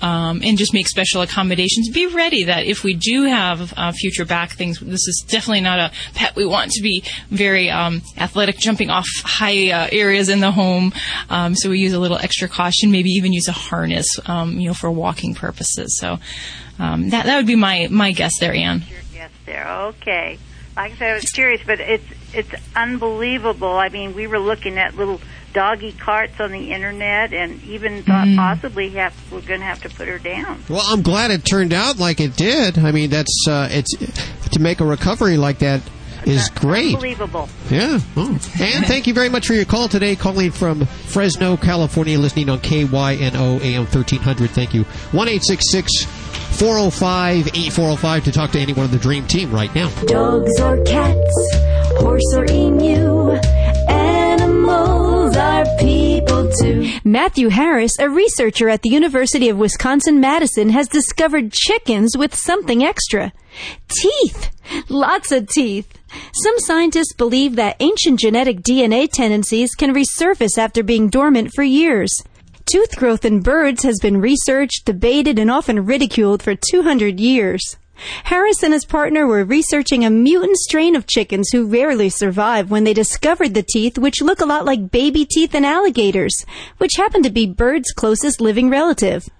um, and just make special accommodations. Be ready that if we do have uh, future back things, this is definitely not a pet we want to be very um, athletic, jumping off high uh, areas in the home. Um, so we use a little extra caution, maybe even use a harness, um, you know, for walking purposes. So um, that that would be my my guess there, Anne. Yes, there. Okay. Like I said, I was curious, but it's it's unbelievable. I mean, we were looking at little doggy carts on the internet, and even thought Mm. possibly have, we're going to have to put her down. Well, I'm glad it turned out like it did. I mean, that's uh, it's to make a recovery like that is great. Unbelievable. Yeah. Oh. And thank you very much for your call today. Calling from Fresno, California, listening on KYNO AM 1300. Thank you. 1 405 8405 to talk to anyone on the Dream Team right now. Dogs or cats, horse or emu, animals are people too. Matthew Harris, a researcher at the University of Wisconsin Madison, has discovered chickens with something extra. Teeth! Lots of teeth. Some scientists believe that ancient genetic DNA tendencies can resurface after being dormant for years. Tooth growth in birds has been researched, debated, and often ridiculed for 200 years. Harris and his partner were researching a mutant strain of chickens who rarely survive when they discovered the teeth, which look a lot like baby teeth in alligators, which happen to be birds' closest living relative.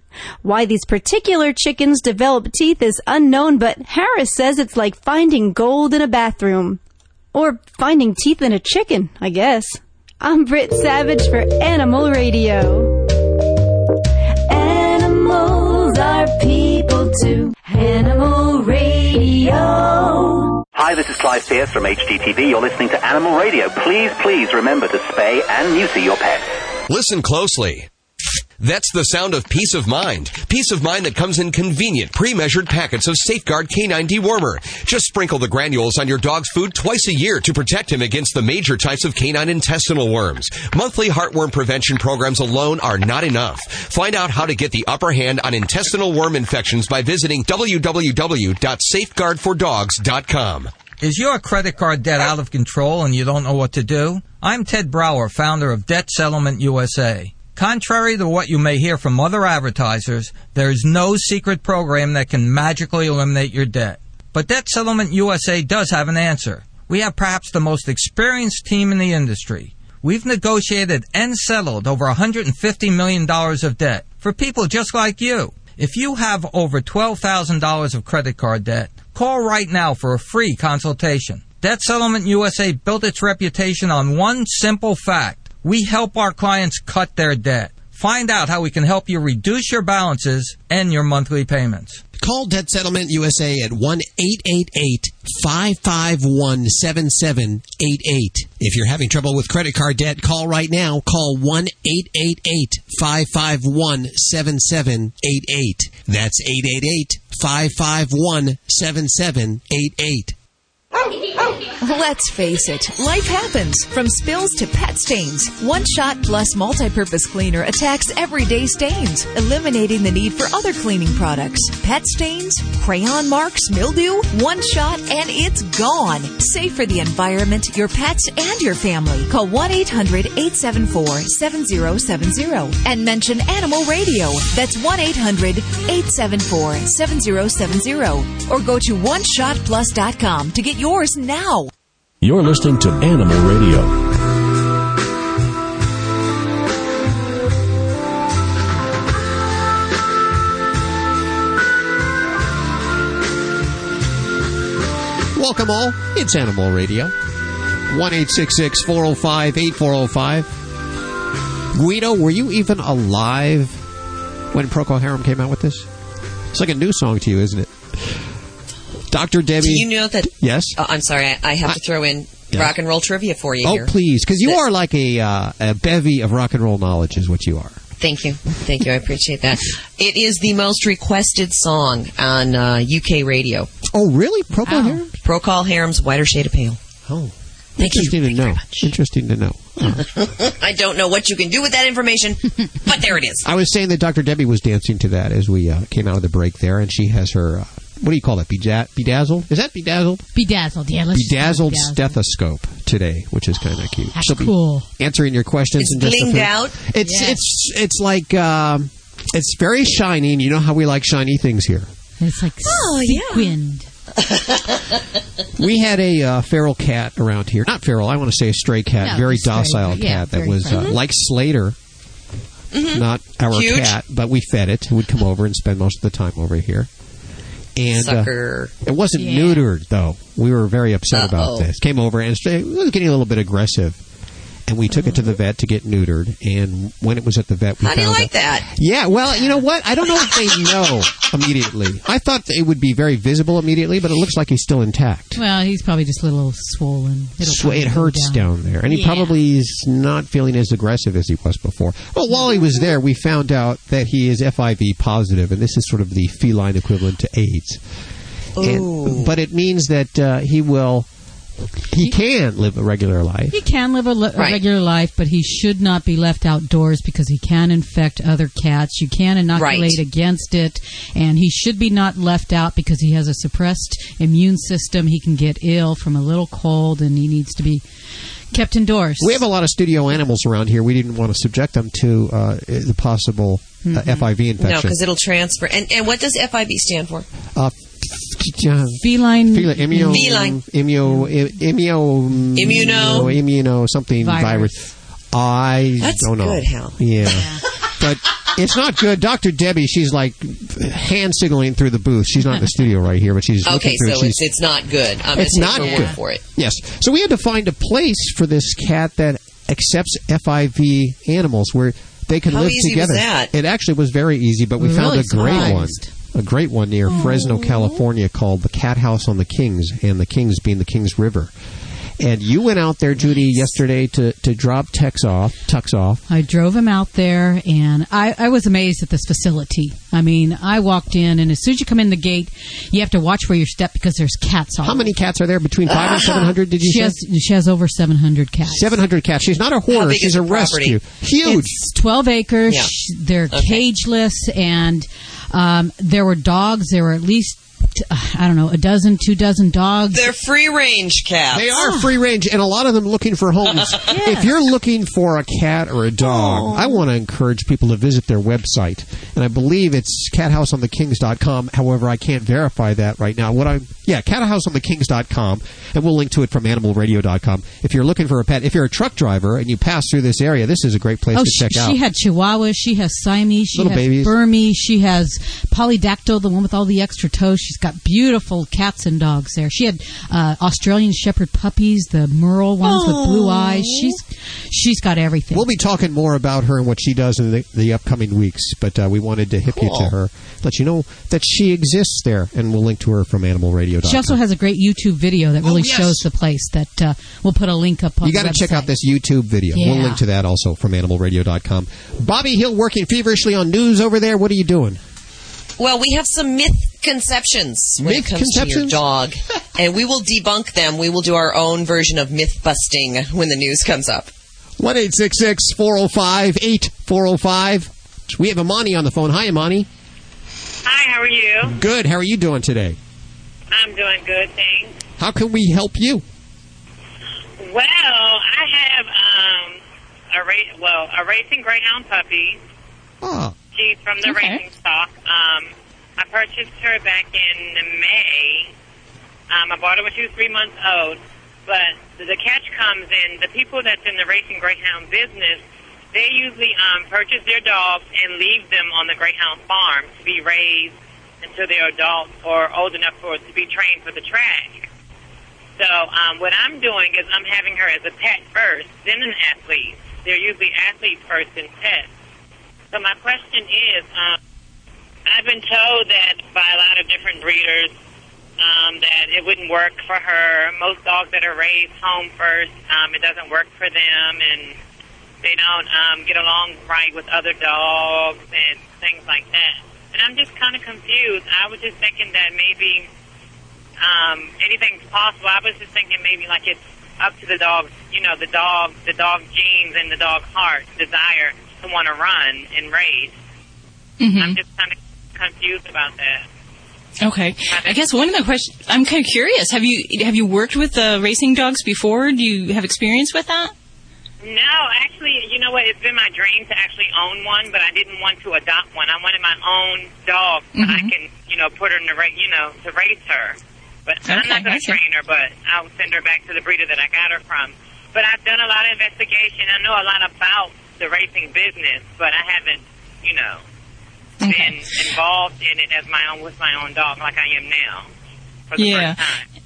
Why these particular chickens develop teeth is unknown, but Harris says it's like finding gold in a bathroom. Or finding teeth in a chicken, I guess. I'm Britt Savage for Animal Radio. Animals people too. Animal Radio. Hi, this is Clive Pearse from HGTV. You're listening to Animal Radio. Please, please remember to spay and neuter your pets. Listen closely. That's the sound of peace of mind. Peace of mind that comes in convenient, pre-measured packets of Safeguard Canine Dewormer. Just sprinkle the granules on your dog's food twice a year to protect him against the major types of canine intestinal worms. Monthly heartworm prevention programs alone are not enough. Find out how to get the upper hand on intestinal worm infections by visiting www.safeguardfordogs.com. Is your credit card debt out of control and you don't know what to do? I'm Ted Brower, founder of Debt Settlement USA. Contrary to what you may hear from other advertisers, there is no secret program that can magically eliminate your debt. But Debt Settlement USA does have an answer. We have perhaps the most experienced team in the industry. We've negotiated and settled over $150 million of debt for people just like you. If you have over $12,000 of credit card debt, call right now for a free consultation. Debt Settlement USA built its reputation on one simple fact. We help our clients cut their debt. Find out how we can help you reduce your balances and your monthly payments. Call Debt Settlement USA at 1 888 551 7788. If you're having trouble with credit card debt, call right now. Call 1 888 551 7788. That's 888 551 7788. Oh, oh. Let's face it, life happens. From spills to pet stains, One Shot Plus Multi-Purpose Cleaner attacks everyday stains, eliminating the need for other cleaning products. Pet stains, crayon marks, mildew, One Shot, and it's gone. Safe for the environment, your pets, and your family. Call 1-800-874-7070 and mention Animal Radio. That's 1-800-874-7070 or go to OneShotPlus.com to get yours now. You're listening to Animal Radio. Welcome all. It's Animal Radio. 1 405 8405. Guido, were you even alive when Procol Harum came out with this? It's like a new song to you, isn't it? Dr. Debbie. Do you know that? Yes. Oh, I'm sorry, I, I have to throw in Yeah. rock and roll trivia for you Oh, here. please, because you That- are like a, uh, a bevy of rock and roll knowledge, is what you are. Thank you. Thank you. I appreciate that. It is the most requested song on uh, UK radio. Oh, really? Procol Harum? Procol Harum's Whiter Shade of Pale. Oh. Thank you. Interesting to know. Interesting to know. [LAUGHS] Uh, I don't know what you can do with that information, but there it is. [LAUGHS] I was saying that Dr. Debbie was dancing to that as we uh, came out of the break there, and she has her, uh, what do you call that, Beda- bedazzled? Is that bedazzled? Bedazzled, yeah. Let's just call it bedazzled bedazzled. stethoscope today, which is kind of cute. That's She'll cool. answering your questions It's in just a blinged out? It's Yeah. it's it's like um, it's very shiny, and you know how we like shiny things here. It's like Oh, yeah. sequined. [LAUGHS] We had a uh, feral cat around here. Not feral, I want to say a stray cat, No, very stray, docile yeah, cat that was uh, friendly. like Slater. Not our Mm-hmm. Huge. cat, but we fed it. It would come over and spend most of the time over here. And uh, it wasn't Yeah. neutered though. We were very upset about Uh-oh. this. Came over and it was getting a little bit aggressive. And we took it to the vet to get neutered. And when it was at the vet, we How do you like out- that? Yeah, well, you know what? I don't know if they [LAUGHS] know immediately. I thought it would be very visible immediately, but it looks like he's still intact. Well, he's probably just a little swollen. It'll So it go hurts down. there, and he Yeah. probably is not feeling as aggressive as he was before. Well, while he was there, we found out that he is FIV positive, and this is sort of the feline equivalent to AIDS. And, but it means that uh, he will, he can live a regular life. He can live a, li- a regular life, but he should not be left outdoors because he can infect other cats. You can inoculate Right. against it, and he should be not left out because he has a suppressed immune system. He can get ill from a little cold, and he needs to be kept indoors. We have a lot of studio animals around here. We didn't want to subject them to uh, the possible uh, FIV infection. No, because it'll transfer. And, and what does FIV stand for? uh, feline, Feline, immuno, Feline. immuno, immuno, Immuno. immuno, something Virus. virus. I That's don't know. good, Hal. Yeah, but it's not good. Dr. Debbie, she's like hand signaling through the booth. She's not in the studio right here, but she's Okay, through. so it's it's not good. I'm it's not good for it. Yes. So we had to find a place for this cat that accepts FIV animals where they can How live together. It actually was very easy, but we found a great one. Surprised. A great one near Fresno, California called the Cat House on the Kings, and the Kings being the Kings River. And you went out there, Judy, yesterday to, to drop Tex off, Tux off. I drove him out there, and I, I was amazed at this facility. I mean, I walked in, and as soon as you come in the gate, you have to watch where you step because there's cats all How many cats are there? Between five and seven hundred? Did you She say? has, she has over 700 cats. Seven hundred cats. She's not a hoarder. She's a property? rescue. Huge. It's 12 acres. Yeah. They're Okay. cageless, and um, there were dogs. There were at least, uh, I don't know, a dozen, two dozen dogs. They're free range cats. They are free range, and a lot of them looking for homes. [LAUGHS] If you're looking for a cat or a dog, I want to encourage people to visit their website, and I believe it's cathouseonthekings.com. However, I can't verify that right now. What I'm yeah, cathouseonthekings.com, and we'll link to it from animalradio.com. If you're looking for a pet, if you're a truck driver and you pass through this area, this is a great place Oh, to she, check out. she had Chihuahuas. She has Siamese. She Little has babies. Burmese. She has Polydactyl, the one with all the extra toes. She's got beautiful cats and dogs there. She had uh, Australian Shepherd puppies, the Merle ones with blue eyes. She's she's got everything. We'll be talking more about her and what she does in the, the upcoming weeks, but uh, we wanted to hip you to her, let you know that she exists there, and we'll link to her from animalradio.com. She also has a great YouTube video that really Oh, yes. shows the place. That uh, we'll put a link up on. You got to check out this YouTube video. We'll link to that also from animalradio.com. Bobbie Hill working feverishly on news over there. What are you doing? Well, we have some misconceptions when it comes to your dog, [LAUGHS] and we will debunk them. We will do our own version of myth busting when the news comes up. 1 405 8405. We have Imani on the phone. Hi, Imani. Hi, how are you? Good. How are you doing today? I'm doing good, thanks. How can we help you? Well, I have um a ra- well a racing greyhound puppy. Oh, She's from the Okay. racing stock. Um, I purchased her back in May. Um, I bought her when she was three months old. But the catch comes in the people that's in the racing greyhound business. They usually um, purchase their dogs and leave them on the greyhound farm to be raised until they're adults or old enough for to be trained for the track. So um, what I'm doing is I'm having her as a pet first, then an athlete. They're usually athletes first and pets. So my question is, um, I've been told that by a lot of different breeders um, that it wouldn't work for her. Most dogs that are raised home first, um, it doesn't work for them, and they don't um, get along right with other dogs and things like that. And I'm just kind of confused. I was just thinking that maybe um, anything's possible. I was just thinking maybe like it's up to the dog's, you know, the dog, the dog genes and the dog heart desire to want to run and race. Mm-hmm. I'm just kind of confused about that. Okay. I guess one of the questions I'm kind of curious. Have you have you worked with uh, racing dogs before? Do you have experience with that? No, actually, you know what? It's been my dream to actually own one, but I didn't want to adopt one. I wanted my own dog so I Mhm. can, you know, put her in the right, you know, to raise her. But I'm not going to train her, but I'll send her back to the breeder that I got her from. But I've done a lot of investigation. I know a lot about the racing business, but I haven't, you know, been involved in it as my own with my own dog like I am now. For the Yeah. first time.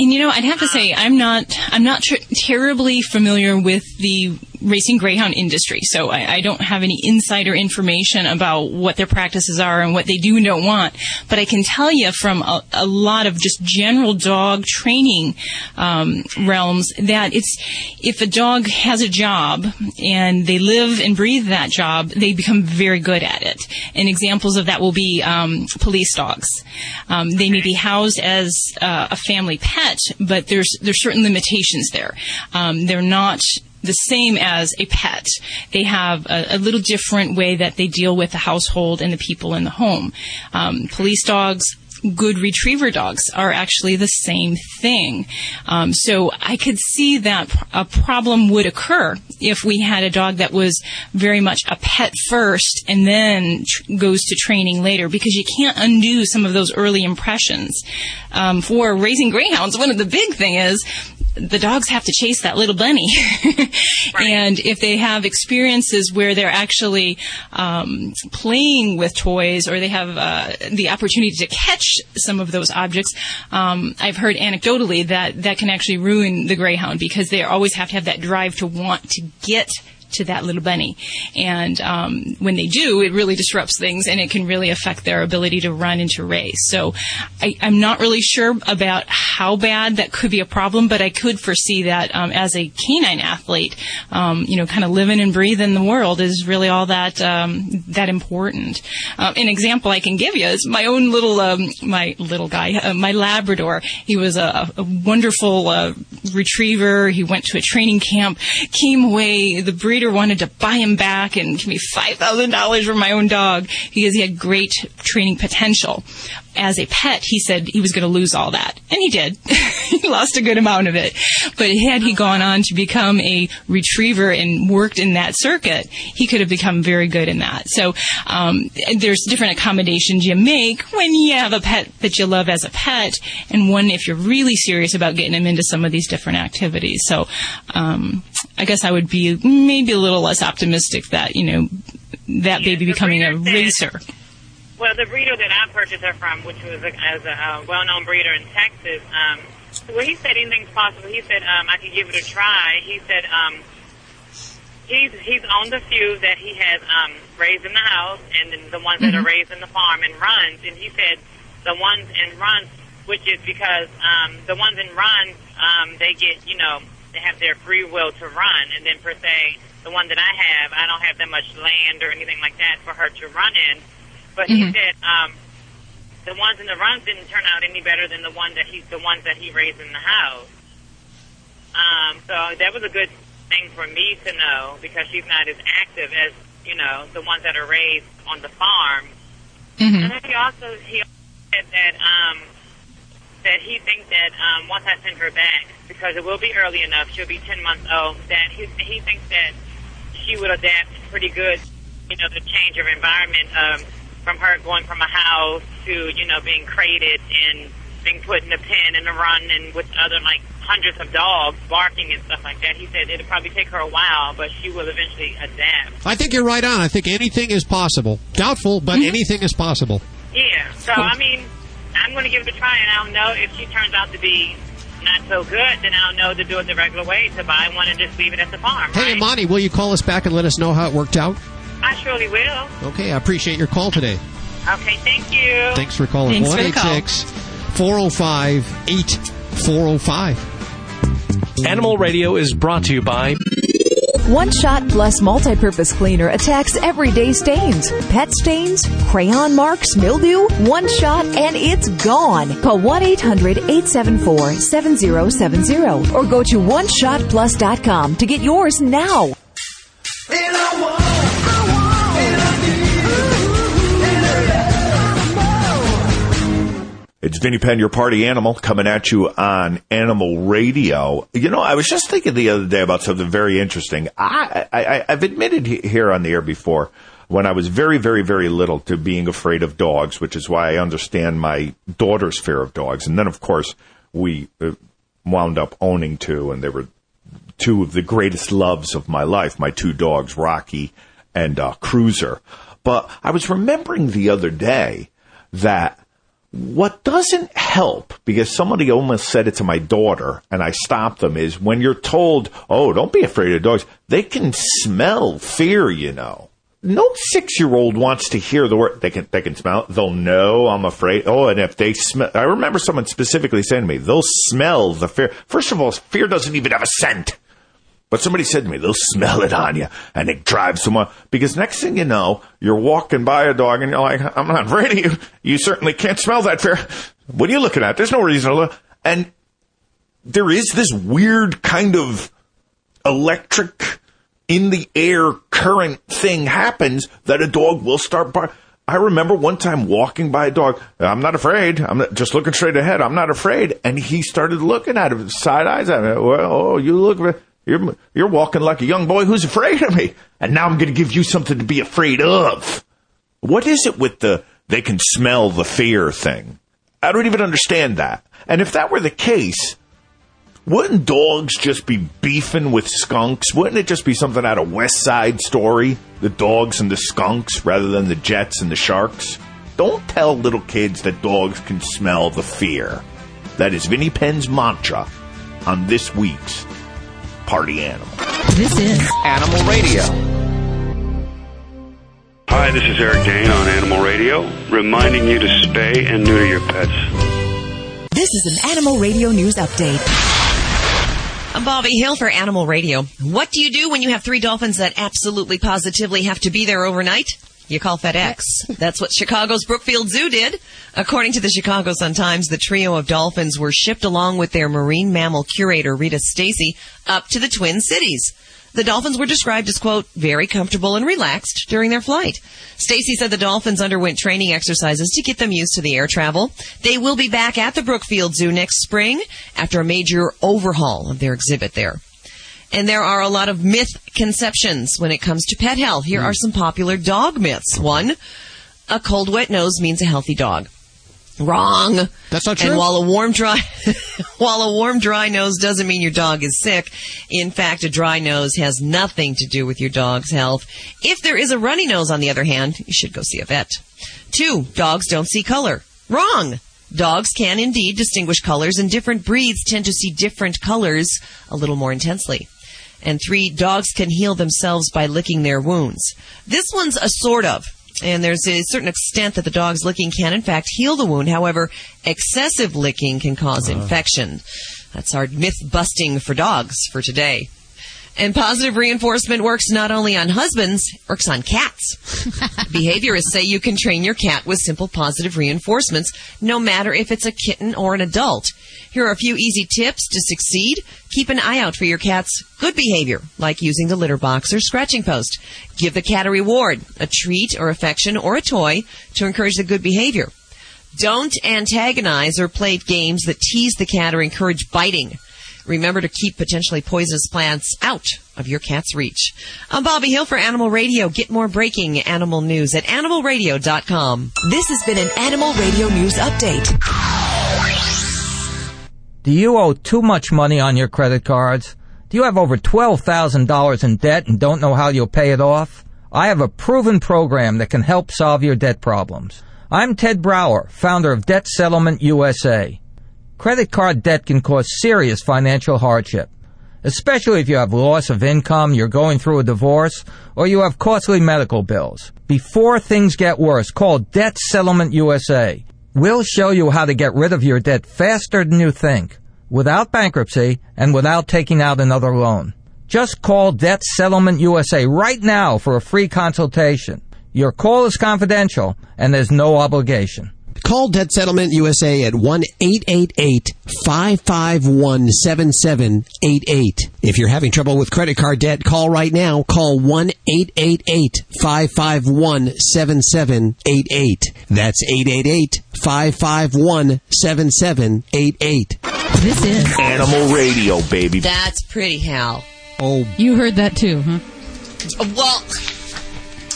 And you know, I'd have to um, say I'm not I'm not ter- terribly familiar with the racing greyhound industry, so I, I don't have any insider information about what their practices are and what they do and don't want. But I can tell you from a, a lot of just general dog training um, realms that it's if a dog has a job and they live and breathe that job, they become very good at it. And examples of that will be um, police dogs. Um, they may be housed as uh, a family pet, but there's there's certain limitations there. Um, they're not the same as a pet. They have a, a little different way that they deal with the household and the people in the home. Um, police dogs good retriever dogs are actually the same thing. Um, so I could see that a problem would occur if we had a dog that was very much a pet first and then tr- goes to training later because you can't undo some of those early impressions. Um, for raising greyhounds, one of the big thing is the dogs have to chase that little bunny. [LAUGHS] and if they have experiences where they're actually um, playing with toys or they have uh, the opportunity to catch some of those objects, um, I've heard anecdotally that that can actually ruin the greyhound because they always have to have that drive to want to get to that little bunny. And um, when they do, it really disrupts things and it can really affect their ability to run and to race. So I, I'm not really sure about how bad that could be a problem, but I could foresee that um, as a canine athlete, um, you know, kind of living and breathing the world is really all that um, that important. Um, an example I can give you is my own little um, my little guy, uh, my Labrador. He was a, a wonderful uh, retriever. He went to a training camp, came away. The breeder wanted to buy him back and give me five thousand dollars for my own dog because he had great training potential. As a pet, he said he was going to lose all that, and he did. [LAUGHS] he lost a good amount of it. But had he gone on to become a retriever and worked in that circuit, he could have become very good in that. So um, there's different accommodations you make when you have a pet that you love as a pet, and one if you're really serious about getting him into some of these different activities. So um, I guess I would be maybe a little less optimistic that you know that baby becoming a racer. Well, the breeder that I purchased her from, which was a, as a uh, well-known breeder in Texas, um, well, he said anything's possible. He said um, I could give it a try. He said um, he's he's on the few that he has um, raised in the house, and then the ones that are raised in the farm and runs. And he said the ones in runs, which is because um, the ones in runs, um, they get you know they have their free will to run, and then per se the one that I have, I don't have that much land or anything like that for her to run in. But he Mhm. said um, the ones in the runs didn't turn out any better than the one that he the ones that he raised in the house. Um, so that was a good thing for me to know because she's not as active as you know the ones that are raised on the farm. Mm-hmm. And then he also he also said that um, that he thinks that um, once I send her back because it will be early enough, she'll be ten months old. That he he thinks that she would adapt pretty good, you know, the change of environment um, from her going from a house to you know being crated and being put in a pen and a run and with other like hundreds of dogs barking and stuff like that. He said it'll probably take her a while, but she will eventually adapt. I think you're right on. I think anything is possible. Doubtful, but mm-hmm. anything is possible. Yeah. So I mean, I'm going to give it a try, and I'll know if she turns out to be not so good. Then I'll know to do it the regular way to buy one and just leave it at the farm. Hey, Monty, will you call us back and let us know how it worked out? I surely will. Okay, I appreciate your call today. Okay. Thank you. Thanks for calling. Thanks for the call. 405 8405. Animal Radio is brought to you by One Shot Plus multi-purpose cleaner attacks everyday stains, pet stains, crayon marks, mildew. One shot and it's gone. Call 1-800-874-7070 or go to oneshotplus.com to get yours now. It's Vinnie Penn, your party animal, coming at you on Animal Radio. You know, I was just thinking the other day about something very interesting. I, I, I've admitted here on the air before when I was very, very, very little to being afraid of dogs, which is why I understand my daughter's fear of dogs. And then, of course, we uh, wound up owning two, and they were two of the greatest loves of my life, my two dogs, Rocky and uh, Cruiser. But I was remembering the other day that what doesn't help, because somebody almost said it to my daughter, and I stopped them, is when you're told, oh, don't be afraid of dogs, they can smell fear, you know. No six year old wants to hear the word. They can, they can smell. They'll know I'm afraid. Oh, and if they smell, I remember someone specifically saying to me, they'll smell the fear. First of all, fear doesn't even have a scent. But somebody said to me, they'll smell it on you and it drives someone. Because next thing you know, you're walking by a dog and you're like, I'm not afraid of you. You certainly can't smell that fear. What are you looking at? There's no reason to look. And there is this weird kind of electric in the air current thing happens that a dog will start bar- I remember one time walking by a dog. I'm not afraid. I'm just looking straight ahead. I'm not afraid. And he started looking at him, side eyes at me. Well, oh, you look, you're, you're walking like a young boy who's afraid of me. And now I'm going to give you something to be afraid of. What is it with the, they can smell the fear thing? I don't even understand that. And if that were the case, wouldn't dogs just be beefing with skunks? Wouldn't it just be something out of West Side Story? The dogs and the skunks rather than the jets and the sharks? Don't tell little kids that dogs can smell the fear. That is Vinnie Penn's mantra on this week's Party Animal. This is Animal Radio. Hi, this is Eric Dane on Animal Radio, reminding you to spay and neuter your pets. This is an Animal Radio News Update. I'm Bobbie Hill for Animal Radio. What do you do when you have three dolphins that absolutely positively have to be there overnight? You call FedEx. That's what Chicago's Brookfield Zoo did. According to the Chicago Sun-Times, the trio of dolphins were shipped along with their marine mammal curator, Rita Stacey, up to the Twin Cities. The dolphins were described as, quote, very comfortable and relaxed during their flight. Stacey said the dolphins underwent training exercises to get them used to the air travel. They will be back at the Brookfield Zoo next spring after a major overhaul of their exhibit there. And there are a lot of myth conceptions when it comes to pet health. Here are hmm. some popular dog myths. One, a cold wet nose means a healthy dog. Wrong. That's not true. And while a warm dry [LAUGHS] while a warm dry nose doesn't mean your dog is sick, in fact a dry nose has nothing to do with your dog's health. If there is a runny nose on the other hand, you should go see a vet. 2. Dogs don't see color. Wrong. Dogs can indeed distinguish colors and different breeds tend to see different colors a little more intensely. And 3. Dogs can heal themselves by licking their wounds. This one's a sort of and there's a certain extent that the dog's licking can in fact heal the wound. However, excessive licking can cause uh-huh. infection. That's our myth busting for dogs for today. And positive reinforcement works not only on husbands, works on cats. [LAUGHS] Behaviorists say you can train your cat with simple positive reinforcements, no matter if it's a kitten or an adult. Here are a few easy tips to succeed. Keep an eye out for your cat's good behavior, like using the litter box or scratching post. Give the cat a reward, a treat or affection or a toy to encourage the good behavior. Don't antagonize or play games that tease the cat or encourage biting. Remember to keep potentially poisonous plants out of your cat's reach. I'm Bobbie Hill for Animal Radio. Get more breaking animal news at animalradio.com. This has been an Animal Radio News Update. Do you owe too much money on your credit cards? Do you have over $12,000 in debt and don't know how you'll pay it off? I have a proven program that can help solve your debt problems. I'm Ted Brower, founder of Debt Settlement USA. Credit card debt can cause serious financial hardship, especially if you have loss of income, you're going through a divorce, or you have costly medical bills. Before things get worse, call Debt Settlement USA. We'll show you how to get rid of your debt faster than you think, without bankruptcy and without taking out another loan. Just call Debt Settlement USA right now for a free consultation. Your call is confidential and there's no obligation. Call Debt Settlement USA at 1 888 551 7788. If you're having trouble with credit card debt, call right now. Call 1 888 551 7788. That's 888 551 7788. This is Animal Radio, baby. That's pretty, Hal. Oh, You heard that too, huh? Uh, Well,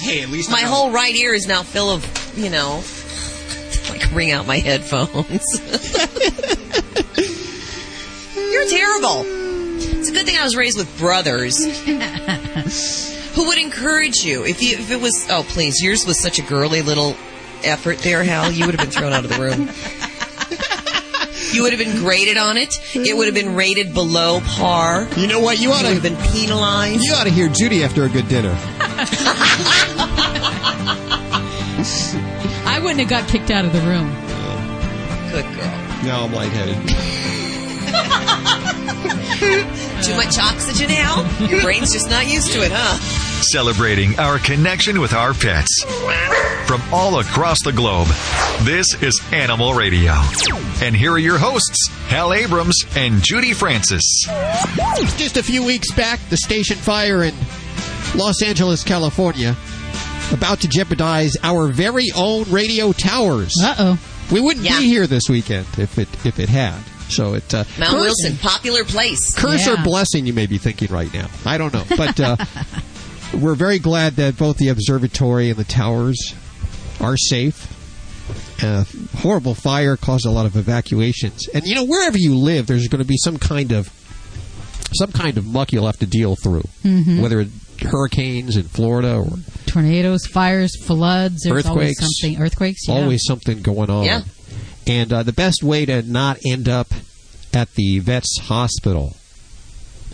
hey, at least my whole right ear is now full of, you know, like ring out my headphones. You're terrible. It's a good thing I was raised with brothers [LAUGHS] who would encourage you. If you, if it was, oh please, yours was such a girly little effort there, Hal. You would have been thrown out of the room. You would have been graded on it. It would have been rated below par. You know what? You ought to have been penalized. You ought to hear Judy after a good dinner. [LAUGHS] I wouldn't have got kicked out of the room. Good girl. No, I'm lightheaded. Too much oxygen, Hal? Your brain's just not used to it, huh? Celebrating our connection with our pets. From all across the globe, this is Animal Radio. And here are your hosts, Hal Abrams and Judy Francis. Just a few weeks back, the station fire in Los Angeles, California, about to jeopardize our very own radio towers. Uh oh. We wouldn't Yeah. be here this weekend if it if it had. So it uh, Mount curse- Wilson, popular place. Curse or blessing, you may be thinking right now. I don't know, but uh, [LAUGHS] we're very glad that both the observatory and the towers are safe. Uh, horrible fire caused a lot of evacuations, and you know wherever you live, there's going to be some kind of some kind of muck you'll have to deal through, Mhm. whether it's hurricanes in Florida or Tornadoes, fires, floods. There's always Earthquakes. something. Earthquakes. Yeah. always something going on. Yeah. And uh, the best way to not end up at the vet's hospital,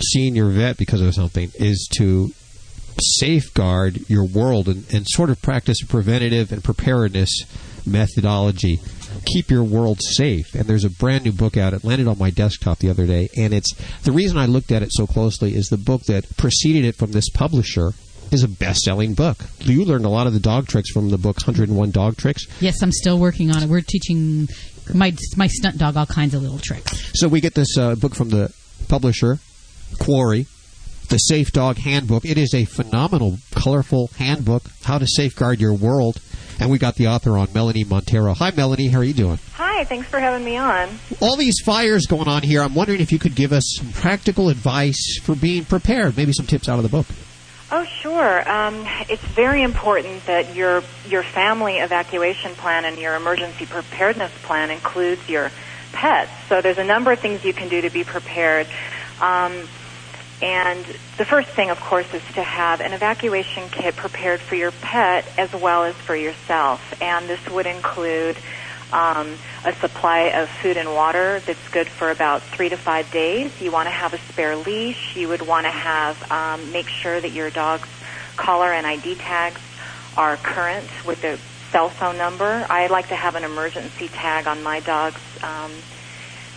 seeing your vet because of something, is to safeguard your world and, and sort of practice preventative and preparedness methodology. Keep your world safe. And there's a brand new book out. It landed on my desktop the other day. And it's the reason I looked at it so closely is the book that preceded it from this publisher is a best selling book. You learned a lot of the dog tricks from the book 101 Dog Tricks. Yes, I'm still working on it. We're teaching my my stunt dog all kinds of little tricks. So we get this uh, book from the publisher, Quarry, the Safe Dog Handbook. It is a phenomenal, colorful handbook, how to safeguard your world. And we got the author on, Melanie Monteiro. Hi, Melanie. How are you doing? Hi, thanks for having me on. All these fires going on here. I'm wondering if you could give us some practical advice for being prepared. Maybe some tips out of the book. Oh, sure. Um, it's very important that your your family evacuation plan and your emergency preparedness plan includes your pets. So there's a number of things you can do to be prepared. Um, and the first thing, of course, is to have an evacuation kit prepared for your pet as well as for yourself. And this would include um, a supply of food and water that's good for about three to five days. You want to have a spare leash. You would want to have um, make sure that your dog's collar and ID tags are current with the cell phone number. I like to have an emergency tag on my dog's um,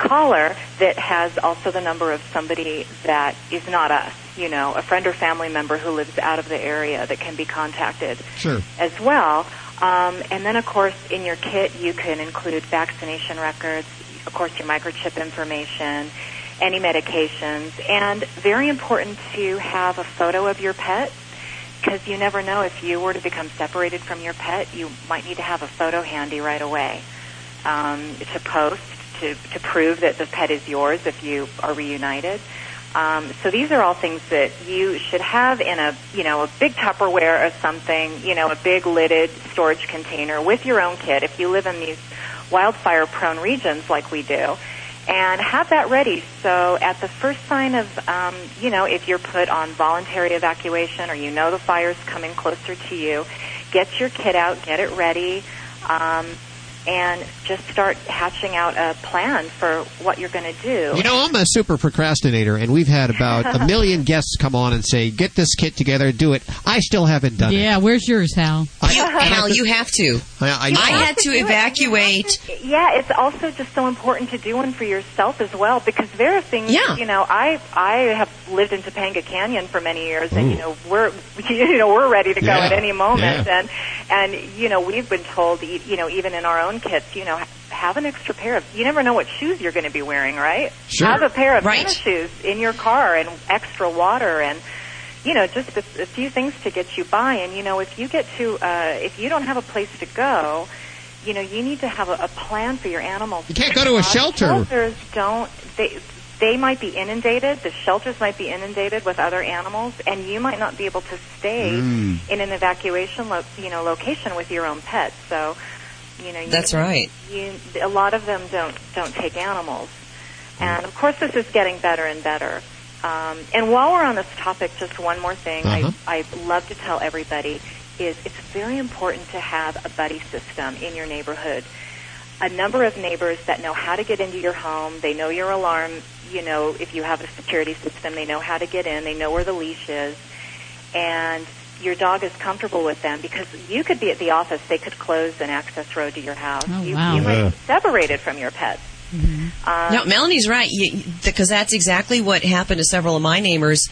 collar that has also the number of somebody that is not us, you know, a friend or family member who lives out of the area that can be contacted Sure. as well. Um, and then, of course, in your kit, you can include vaccination records, of course, your microchip information, any medications, and very important to have a photo of your pet because you never know if you were to become separated from your pet, you might need to have a photo handy right away um, to post to, to prove that the pet is yours if you are reunited. Um, so these are all things that you should have in a you know a big Tupperware or something, you know, a big lidded storage container with your own kit if you live in these wildfire prone regions like we do. And have that ready. So at the first sign of, um, you know, if you're put on voluntary evacuation or you know the fire's coming closer to you, get your kit out, get it ready, um, and just start hatching out a plan for what you're going to do. You know, I'm a super procrastinator, and we've had about a [LAUGHS] million guests come on and say, "Get this kit together, do it." I still haven't done it. Yeah, where's yours, Hal? You, Hal, you have to. I, I, had to evacuate. Yeah, it's also just so important to do one for yourself as well because there are things. Yeah. You know, I I have lived in Topanga Canyon for many years, and Ooh. you know we're [LAUGHS] you know we're ready to go Yeah, at any moment, yeah. and and you know we've been told e- you know even in our own kits, you know. Have an extra pair of. You never know what shoes you're going to be wearing, right? Sure. Have a pair of Right. tennis shoes in your car and extra water and you know, just a, a few things to get you by. And you know, if you get to, uh, if you don't have a place to go, you know, you need to have a, a plan for your animals. You can't go to a shelter. Shelters don't. They they might be inundated. The shelters might be inundated with other animals, and you might not be able to stay Mm. in an evacuation, lo- you know, location with your own pet. So, you know, you, That's right. You, a lot of them don't don't take animals, and of course, this is getting better and better. Um, and while we're on this topic, just one more thing Uh-huh. I, I love to tell everybody is it's very important to have a buddy system in your neighborhood. A number of neighbors that know how to get into your home, they know your alarm, you know, if you have a security system, they know how to get in, they know where the leash is, and your dog is comfortable with them because you could be at the office, they could close an access road to your house. Oh, you, wow. you might Yeah. be separated from your pets. Um, no, Melanie's right because that's exactly what happened to several of my neighbors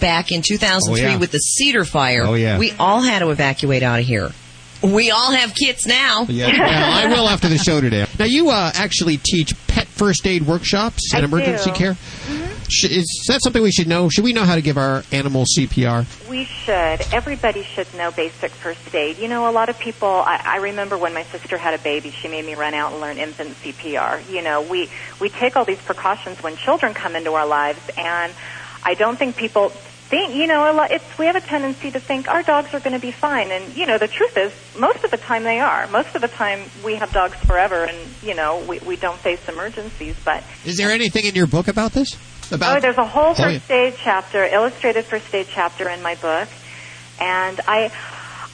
back in 2003 Oh, yeah. with the cedar fire. Oh, yeah. We all had to evacuate out of here. We all have kits now. Yeah, [LAUGHS] well, I will after the show today. Now, you uh, actually teach pet first aid workshops and I emergency do. care. Is that something we should know? Should we know how to give our animal CPR? We should. Everybody should know basic first aid. You know, a lot of people. I, I remember when my sister had a baby, she made me run out and learn infant CPR. You know, we we take all these precautions when children come into our lives, and I don't think people think. You know, a lot, it's we have a tendency to think our dogs are going to be fine, and you know, the truth is, most of the time they are. Most of the time, we have dogs forever, and you know, we we don't face emergencies, but. Is there anything in your book about this? About oh, there's a whole Oh, first aid chapter, illustrated first aid chapter in my book, and I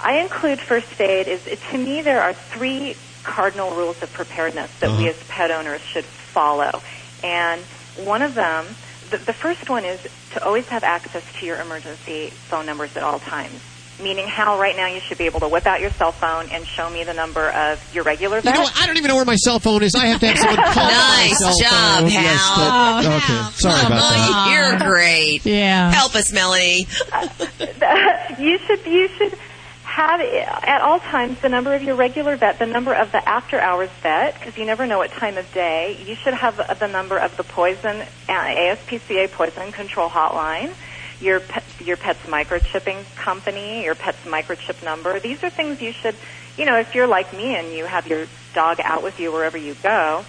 I include first aid. Is to me there are three cardinal rules of preparedness that we Uh-huh. as pet owners should follow, and one of them, the, the first one is to always have access to your emergency phone numbers at all times. Meaning, how right now you should be able to whip out your cell phone and show me the number of your regular You vet. know? I don't even know where my cell phone is. I have to have someone [LAUGHS] call my Nice cell job, phone. Hal. Yes, that- okay. Sorry about that. You're great. [LAUGHS] Yeah. Help us, Melanie. [LAUGHS] you should you should have at all times the number of your regular vet, the number of the after hours vet, because you never know what time of day. You should have the number of the poison uh, ASPCA poison control hotline. Your pet, your pet's microchipping company, your pet's microchip number. These are things you should, you know, if you're like me and you have your dog out with you wherever you go,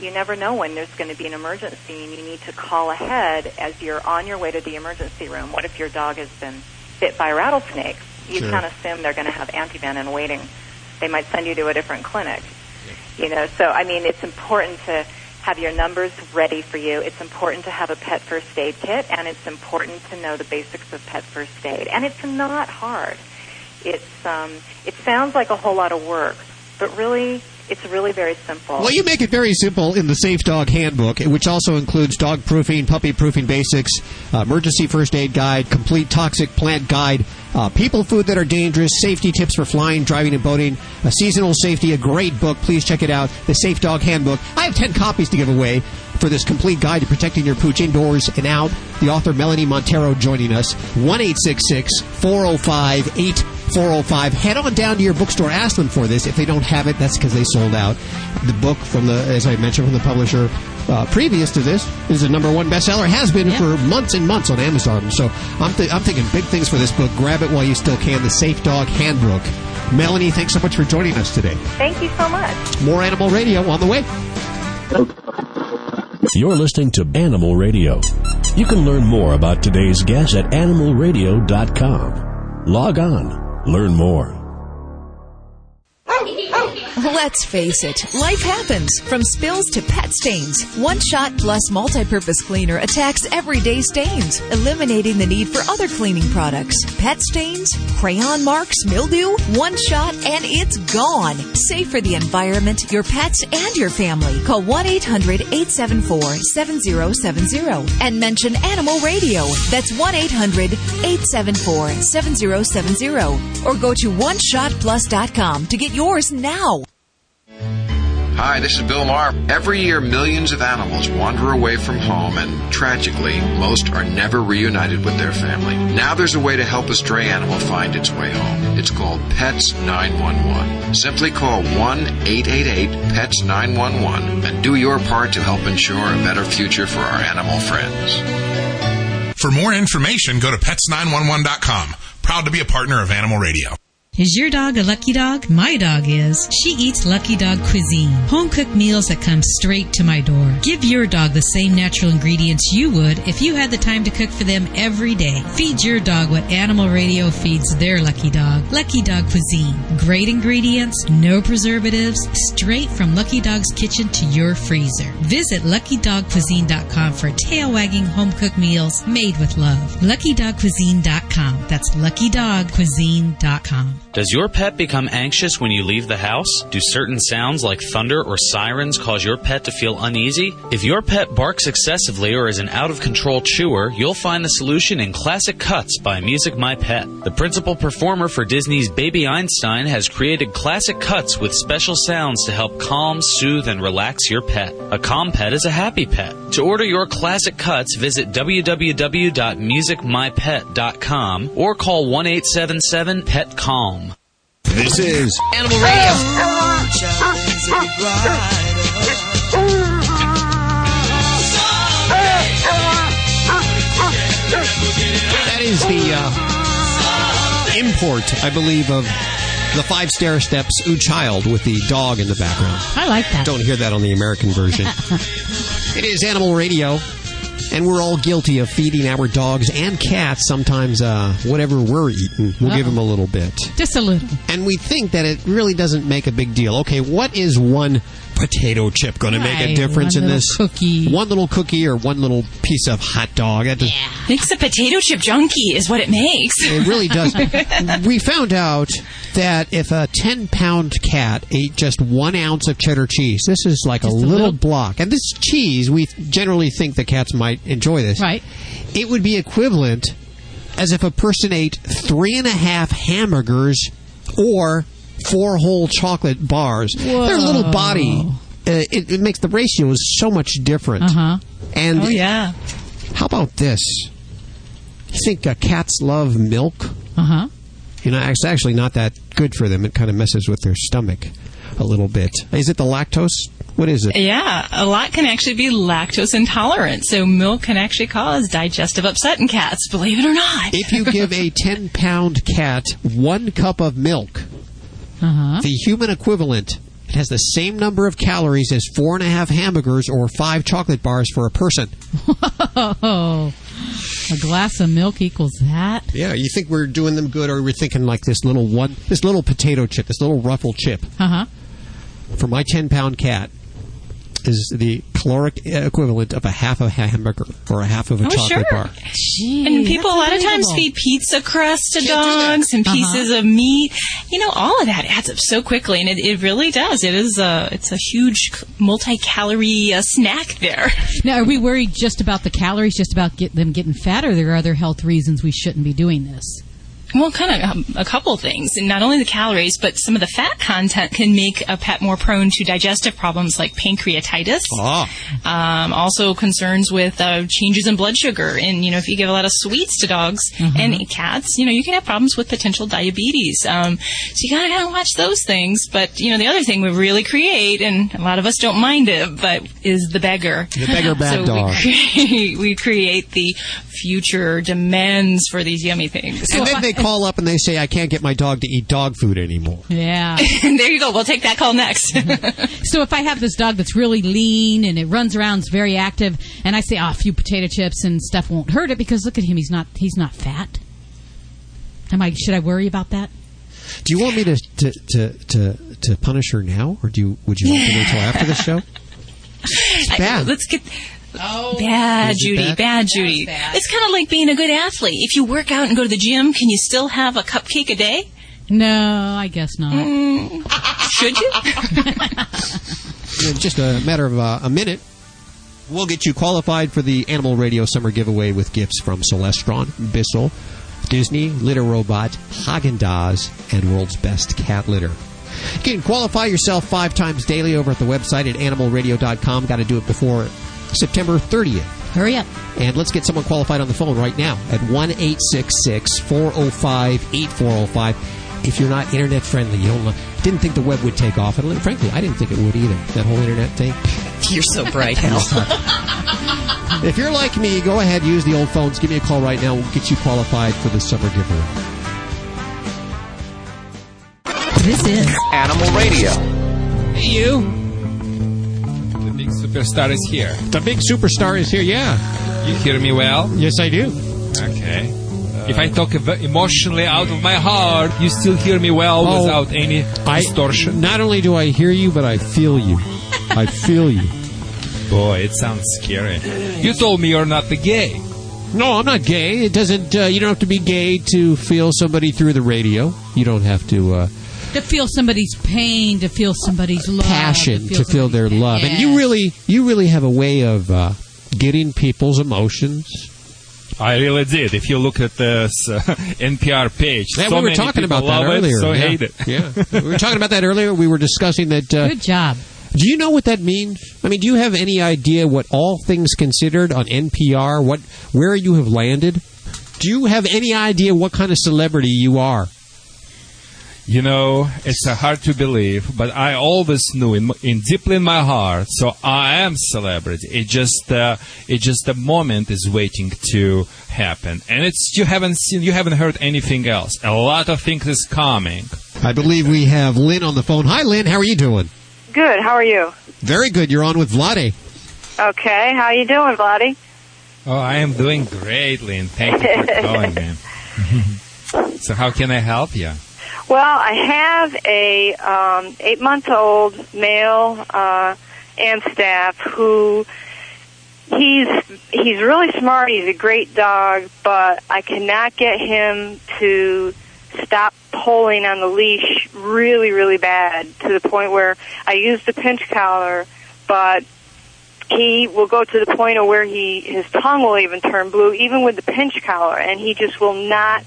you never know when there's going to be an emergency and you need to call ahead as you're on your way to the emergency room. What if your dog has been bit by a rattlesnake? You Sure. can't assume they're going to have antivenom waiting. They might send you to a different clinic. You know, so I mean, it's important to have your numbers ready for you. It's important to have a pet first aid kit, and it's important to know the basics of pet first aid. And it's not hard. It's um, it sounds like a whole lot of work, but really, it's really very simple. Well, you make it very simple in the Safe Dog Handbook, which also includes dog proofing, puppy proofing basics, uh, emergency first aid guide, complete toxic plant guide, uh, people food that are dangerous, safety tips for flying, driving, and boating, seasonal safety, a great book. Please check it out, the Safe Dog Handbook. I have 10 copies to give away for this complete guide to protecting your pooch indoors and out. The author Melanie Monteiro joining us. 1 405 8405. Head on down to your bookstore, ask them for this. If they don't have it, that's because they sold out. The book from the, as I mentioned, from the publisher uh, previous to this is a number one bestseller, has been for months and months on Amazon. So I'm, th- I'm thinking big things for this book. Grab it while you still can. The Safe Dog Handbook. Melanie, thanks so much for joining us today. Thank you so much. More Animal Radio on the way. You're listening to Animal Radio. You can learn more about today's guest at animalradio.com. Log on, learn more. Let's face it, life happens. From spills to pet stains, One Shot Plus multi-purpose cleaner attacks everyday stains, eliminating the need for other cleaning products. Pet stains, crayon marks, mildew, One Shot, and it's gone. Safe for the environment, your pets, and your family. Call 1-800-874-7070 and mention Animal Radio. That's 1-800-874-7070 or go to OneShotPlus.com to get yours now. Hi, this is Bill Maher. Every year, millions of animals wander away from home, and tragically, most are never reunited with their family. Now there's a way to help a stray animal find its way home. It's called Pets 911. Simply call 1 888 PETS 911 and do your part to help ensure a better future for our animal friends. For more information, go to pets911.com. Proud to be a partner of Animal Radio. Is your dog a lucky dog? My dog is. She eats Lucky Dog cuisine, home cooked meals that come straight to my door. Give your dog the same natural ingredients you would if you had the time to cook for them every day. Feed your dog what Animal Radio feeds their lucky dog. Lucky Dog cuisine. Great ingredients, no preservatives, straight from Lucky Dog's kitchen to your freezer. Visit luckydogcuisine.com for tail wagging home cooked meals made with love. LuckyDogCuisine.com. That's LuckyDogCuisine.com. Does your pet become anxious when you leave the house? Do certain sounds like thunder or sirens cause your pet to feel uneasy? If your pet barks excessively or is an out of control chewer, you'll find the solution in Classic Cuts by Music My Pet. The principal performer for Disney's Baby Einstein has created Classic Cuts with special sounds to help calm, soothe, and relax your pet. A calm pet is a happy pet. To order your Classic Cuts, visit www.musicmypet.com or call 1 877 PET CALM. This is Animal Radio. That is the uh, import, I believe, of the Five Stairsteps Ooh Child with the dog in the background. I like that. Don't hear that on the American version. [LAUGHS] it is Animal Radio and we're all guilty of feeding our dogs and cats sometimes uh, whatever we're eating. We'll give Uh-oh. them a little bit. Just a little. And we think that it really doesn't make a big deal. Okay, what is one potato chip going to make a difference one in this cookie? One little cookie or one little piece of hot dog? That does- Makes a potato chip junkie is what it makes. It really does. [LAUGHS] we found out that if a 10 pound cat ate just one ounce of cheddar cheese, this is like a Just a little, little- block. And this cheese, we generally think the cats might enjoy this. Right. It would be equivalent as if a person ate three and a half hamburgers or four whole chocolate bars. Their little body, uh, it, it makes the ratios so much different. Uh-huh. And Oh, yeah. how about this? You think uh, cats love milk? Uh huh. You know, it's actually not that good for them. It kind of messes with their stomach a little bit. Is it the lactose? What is it? Yeah, a lot can actually be lactose intolerant, so milk can actually cause digestive upset in cats, believe it or not. If you give a [LAUGHS] 10 pound cat one cup of milk, Uh huh. the human equivalent, it has the same number of calories as four and a half hamburgers or five chocolate bars for a person. Oh, a glass of milk equals that. Yeah, you think we're doing them good, or we're thinking like this little one, this little potato chip, this little ruffle chip Uh huh. for my 10 pound cat is the caloric equivalent of a half of a hamburger or a half of a Oh, chocolate sure. bar. and people a lot of times feed pizza crust to dogs and Uh-huh. pieces of meat. You know, all of that adds up so quickly, and it, it really does. It is a it's a huge multi-calorie uh, snack there. [LAUGHS] Now, are we worried just about the calories, just about get them getting fat, or are there other health reasons we shouldn't be doing this? Well, kind of um, a couple things. And not only the calories, but some of the fat content can make a pet more prone to digestive problems like pancreatitis. Ah. Um, also concerns with uh, changes in blood sugar. And, you know, if you give a lot of sweets to dogs and cats, you know, you can have problems with potential diabetes. Um, so you gotta kind of watch those things. But, you know, the other thing we really create, and a lot of us don't mind it, but is the beggar. The beggar bad [LAUGHS] so dog. We create, [LAUGHS] we create the future demands for these yummy things. And then they call up and they say, I can't get my dog to eat dog food anymore. Yeah. [LAUGHS] there you go. We'll take that call next. [LAUGHS] so if I have this dog that's really lean and it runs around, is very active, and I say, "Oh, a few potato chips and stuff won't hurt it," because look at him, he's not he's not fat. Am I? Should I worry about that? Do you want me to to, to, to, to punish her now, or do you, would you like to wait until after the show? [LAUGHS] I- bad. let's get. Bad, Judy. bad? Bad, Judy. It's kind of like being a good athlete. If you work out and go to the gym, can you still have a cupcake a day? No, I guess not. Mm, should you? [LAUGHS] In just a matter of uh, a minute, we'll get you qualified for the Animal Radio Summer Giveaway with gifts from Celestron, Bissell, Disney, Litter Robot, Haagen Dazs, and World's Best Cat Litter. You can qualify yourself five times daily over at the website at animalradio.com. Got to do it before September 30th. Hurry up. And let's get someone qualified on the phone right now at 1 405 8405. If you're not internet friendly, you don't didn't think the web would take off. And frankly, I didn't think it would either. That whole internet thing. [LAUGHS] You're so bright, Hal. [LAUGHS] If you're like me, go ahead, use the old phones. Give me a call right now. We'll get you qualified for the summer giveaway. This is Animal Radio. Hey, you. Big superstar is here. The big superstar is here, yeah. You hear me well? Yes, I do. Okay. if I talk emotionally out of my heart, you still hear me well Oh, without any I, distortion. Not only do I hear you, but I feel you. [LAUGHS] I feel you. Boy, it sounds scary. You told me you're not the gay. No, I'm not gay. It doesn't. Uh, you don't have to be gay to feel somebody through the radio. You don't have to uh, To feel somebody's pain, to feel somebody's love, passion to feel somebody's- their love, and you really, you really have a way of uh, getting people's emotions. I really did. If you look at this uh, [LAUGHS] NPR page, Yeah, so we were many talking about that love it, earlier. so yeah. hate it. yeah, [LAUGHS] we were talking about that earlier. We were discussing that. Uh, Good job. Do you know what that means? I mean, do you have any idea what all things considered on NPR, what where you have landed? Do you have any idea what kind of celebrity you are? You know, it's uh, hard to believe, but I always knew in, in deeply in my heart. So I am celebrity. It just, uh, it just the moment is waiting to happen, and it's you haven't seen, you haven't heard anything else. A lot of things is coming. I believe we have Lynn on the phone. Hi, Lynn. How are you doing? Good. How are you? Very good. You're on with Vlade. Okay. How are you doing, Vladdy? Oh, I am doing great, Lynn. Thank you for [LAUGHS] calling, man. [LAUGHS] so how can I help you? Well, I have a um, eight month old male uh, and staff who he's he's really smart. He's a great dog, but I cannot get him to stop pulling on the leash really, really bad to the point where I use the pinch collar, but he will go to the point of where he his tongue will even turn blue, even with the pinch collar, and he just will not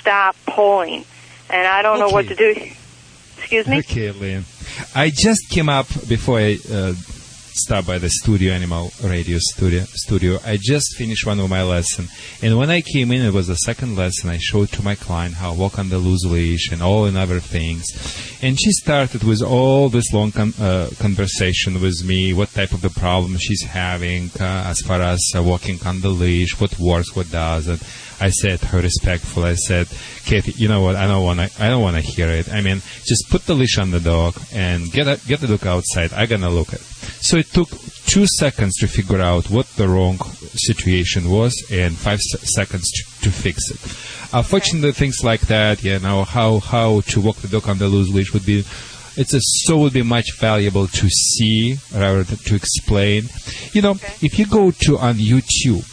stop pulling. And I don't know what to do. Excuse me. Okay, Lynn. I just came up before I uh, stopped by the studio animal radio studio. Studio. I just finished one of my lesson, and when I came in, it was the second lesson. I showed to my client how walk on the loose leash and all and other things, and she started with all this long con- uh, conversation with me, what type of the problem she's having uh, as far as uh, walking on the leash, what works, what doesn't. I said her respectful. I said, Kathy, you know what? I don't want to. I don't want to hear it. I mean, just put the leash on the dog and get a, get the dog outside. I'm gonna look at. It. So it took two seconds to figure out what the wrong situation was, and five se- seconds to, to fix it. Unfortunately, things like that, you know, how how to walk the dog on the loose leash would be it's a, so would be much valuable to see rather than to explain. You know, if you go to on YouTube,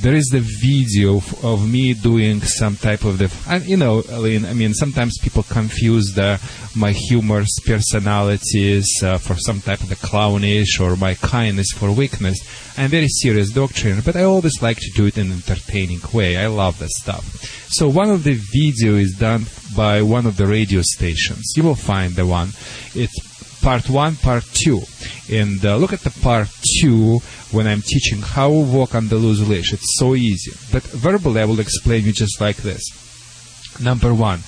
there is the video of, of me doing some type of the, and, you know, Lynn, I mean, sometimes people confuse the my humorous personalities uh, for some type of the clownish or my kindness for weakness. I'm very serious dog trainer, but I always like to do it in an entertaining way. I love that stuff. So one of the video is done by one of the radio stations. You will find the one. It's part one, part two. And uh, look at the part two when I'm teaching how to walk on the loose leash. It's so easy. But verbally, I will explain you just like this. Number one,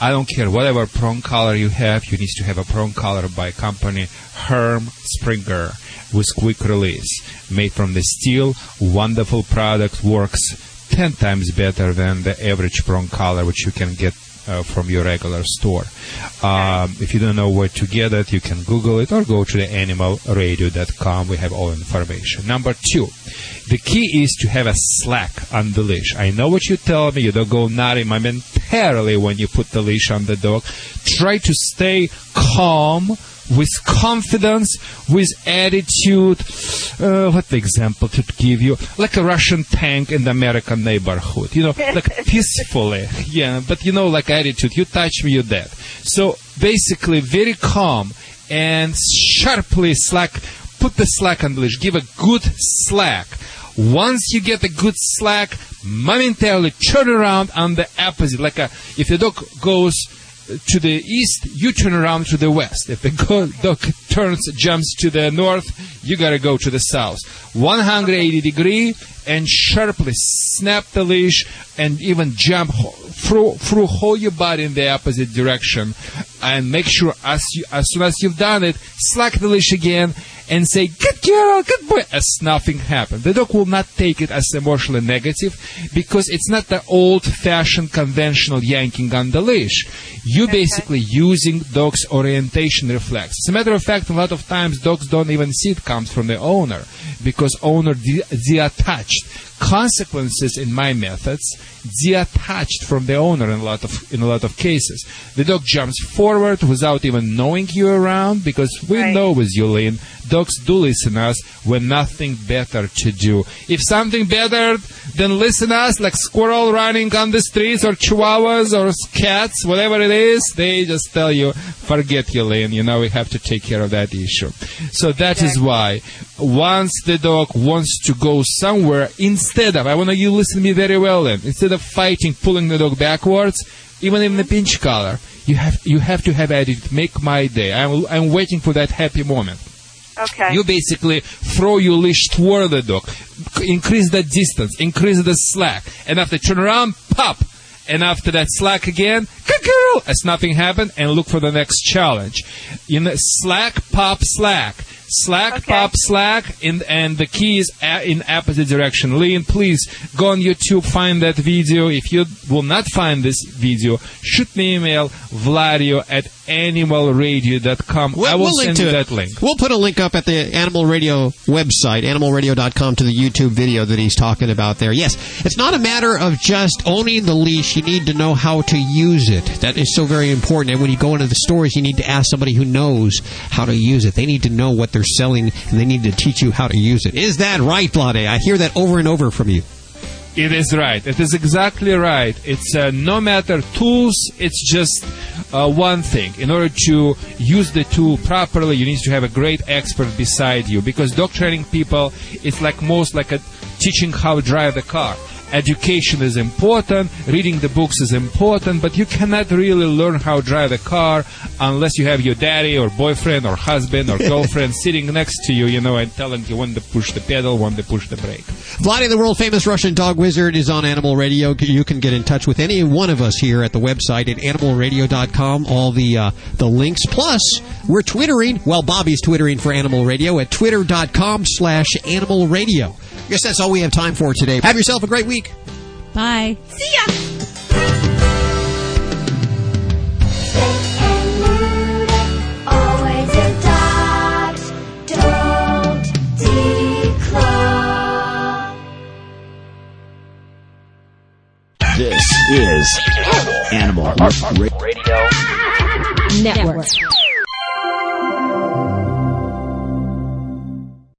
I don't care whatever prong collar you have, you need to have a prong collar by company Herm Sprenger with quick release. Made from the steel, wonderful product, works 10 times better than the average prong collar which you can get uh, from your regular store. Um, if you don't know where to get it, you can Google it or go to the animalradio.com. We have all information. Number two, the key is to have a slack on the leash. I know what you tell me. You don't go nutty momentarily when you put the leash on the dog. Try to stay calm with confidence, with attitude. Uh, what example to give you? Like a Russian tank in the American neighborhood. You know, like [LAUGHS] peacefully. Yeah, but you know, like attitude. You touch me, you're dead. So basically, very calm and sharply slack. Put the slack on the leash. Give a good slack. Once you get a good slack, momentarily turn around on the opposite. Like a, if the dog goes to the east, you turn around to the west. If the dog turns, jumps to the north, you gotta go to the south. 180 degree and sharply snap the leash and even jump through through whole your body in the opposite direction. And make sure as you, as soon as you've done it, slack the leash again and say, good girl, good boy, as nothing happened. The dog will not take it as emotionally negative because it's not the old fashioned conventional yanking on the leash. You're basically using dog's orientation reflex. As a matter of fact, a lot of times dogs don't even see it comes from the owner because owner de- detached. Consequences in my methods detached from the owner in a lot of in a lot of cases. The dog jumps forward without even knowing you're around because we know with Yulin, dogs do listen us when nothing better to do. If something better than listen us, like squirrel running on the streets or chihuahuas or cats, whatever it is, they just tell you, forget Yulin, you know, we have to take care of that issue. So that is why once the dog wants to go somewhere, instead of, I want you to listen to me very well then, instead of fighting, pulling the dog backwards, even in the pinch collar, you have, you have to have attitude, make my day. I'm, I'm waiting for that happy moment. Okay. You basically throw your leash toward the dog, increase the distance, increase the slack, and after turn around, pop, and after that slack again, as nothing happened, and look for the next challenge. In the slack, pop, slack. Slack, pop, slack, in, and the key is a, in opposite direction. Lean, please go on YouTube, find that video. If you will not find this video, shoot me an email, vladio at animalradio.com. I will link send you that link. We'll put a link up at the Animal Radio website, animalradio.com, to the YouTube video that he's talking about there. Yes, it's not a matter of just owning the leash. You need to know how to use it. That is so very important. And when you go into the stores, you need to ask somebody who knows how to use it. They need to know what they're selling, and they need to teach you how to use it. Is that right, Vlade? I hear that over and over from you. It is right. It is exactly right. It's uh, no matter tools, it's just uh, one thing. In order to use the tool properly, you need to have a great expert beside you because dog training people, it's like most like a teaching how to drive the car. Education is important, reading the books is important, but you cannot really learn how to drive a car unless you have your daddy or boyfriend or husband or [LAUGHS] girlfriend sitting next to you, you know, and telling you when to push the pedal, when to push the brake. Vlade, the world famous Russian dog wizard, is on Animal Radio. You can get in touch with any one of us here at the website at animalradio.com. All the uh, the links. Plus, we're twittering. Well, Bobbie's twittering for Animal Radio at twitter.com slash animal radio. I guess that's all we have time for today. Have yourself a great week. Bye. See ya. Always adopt, don't declaw. This is Animal Radio Network.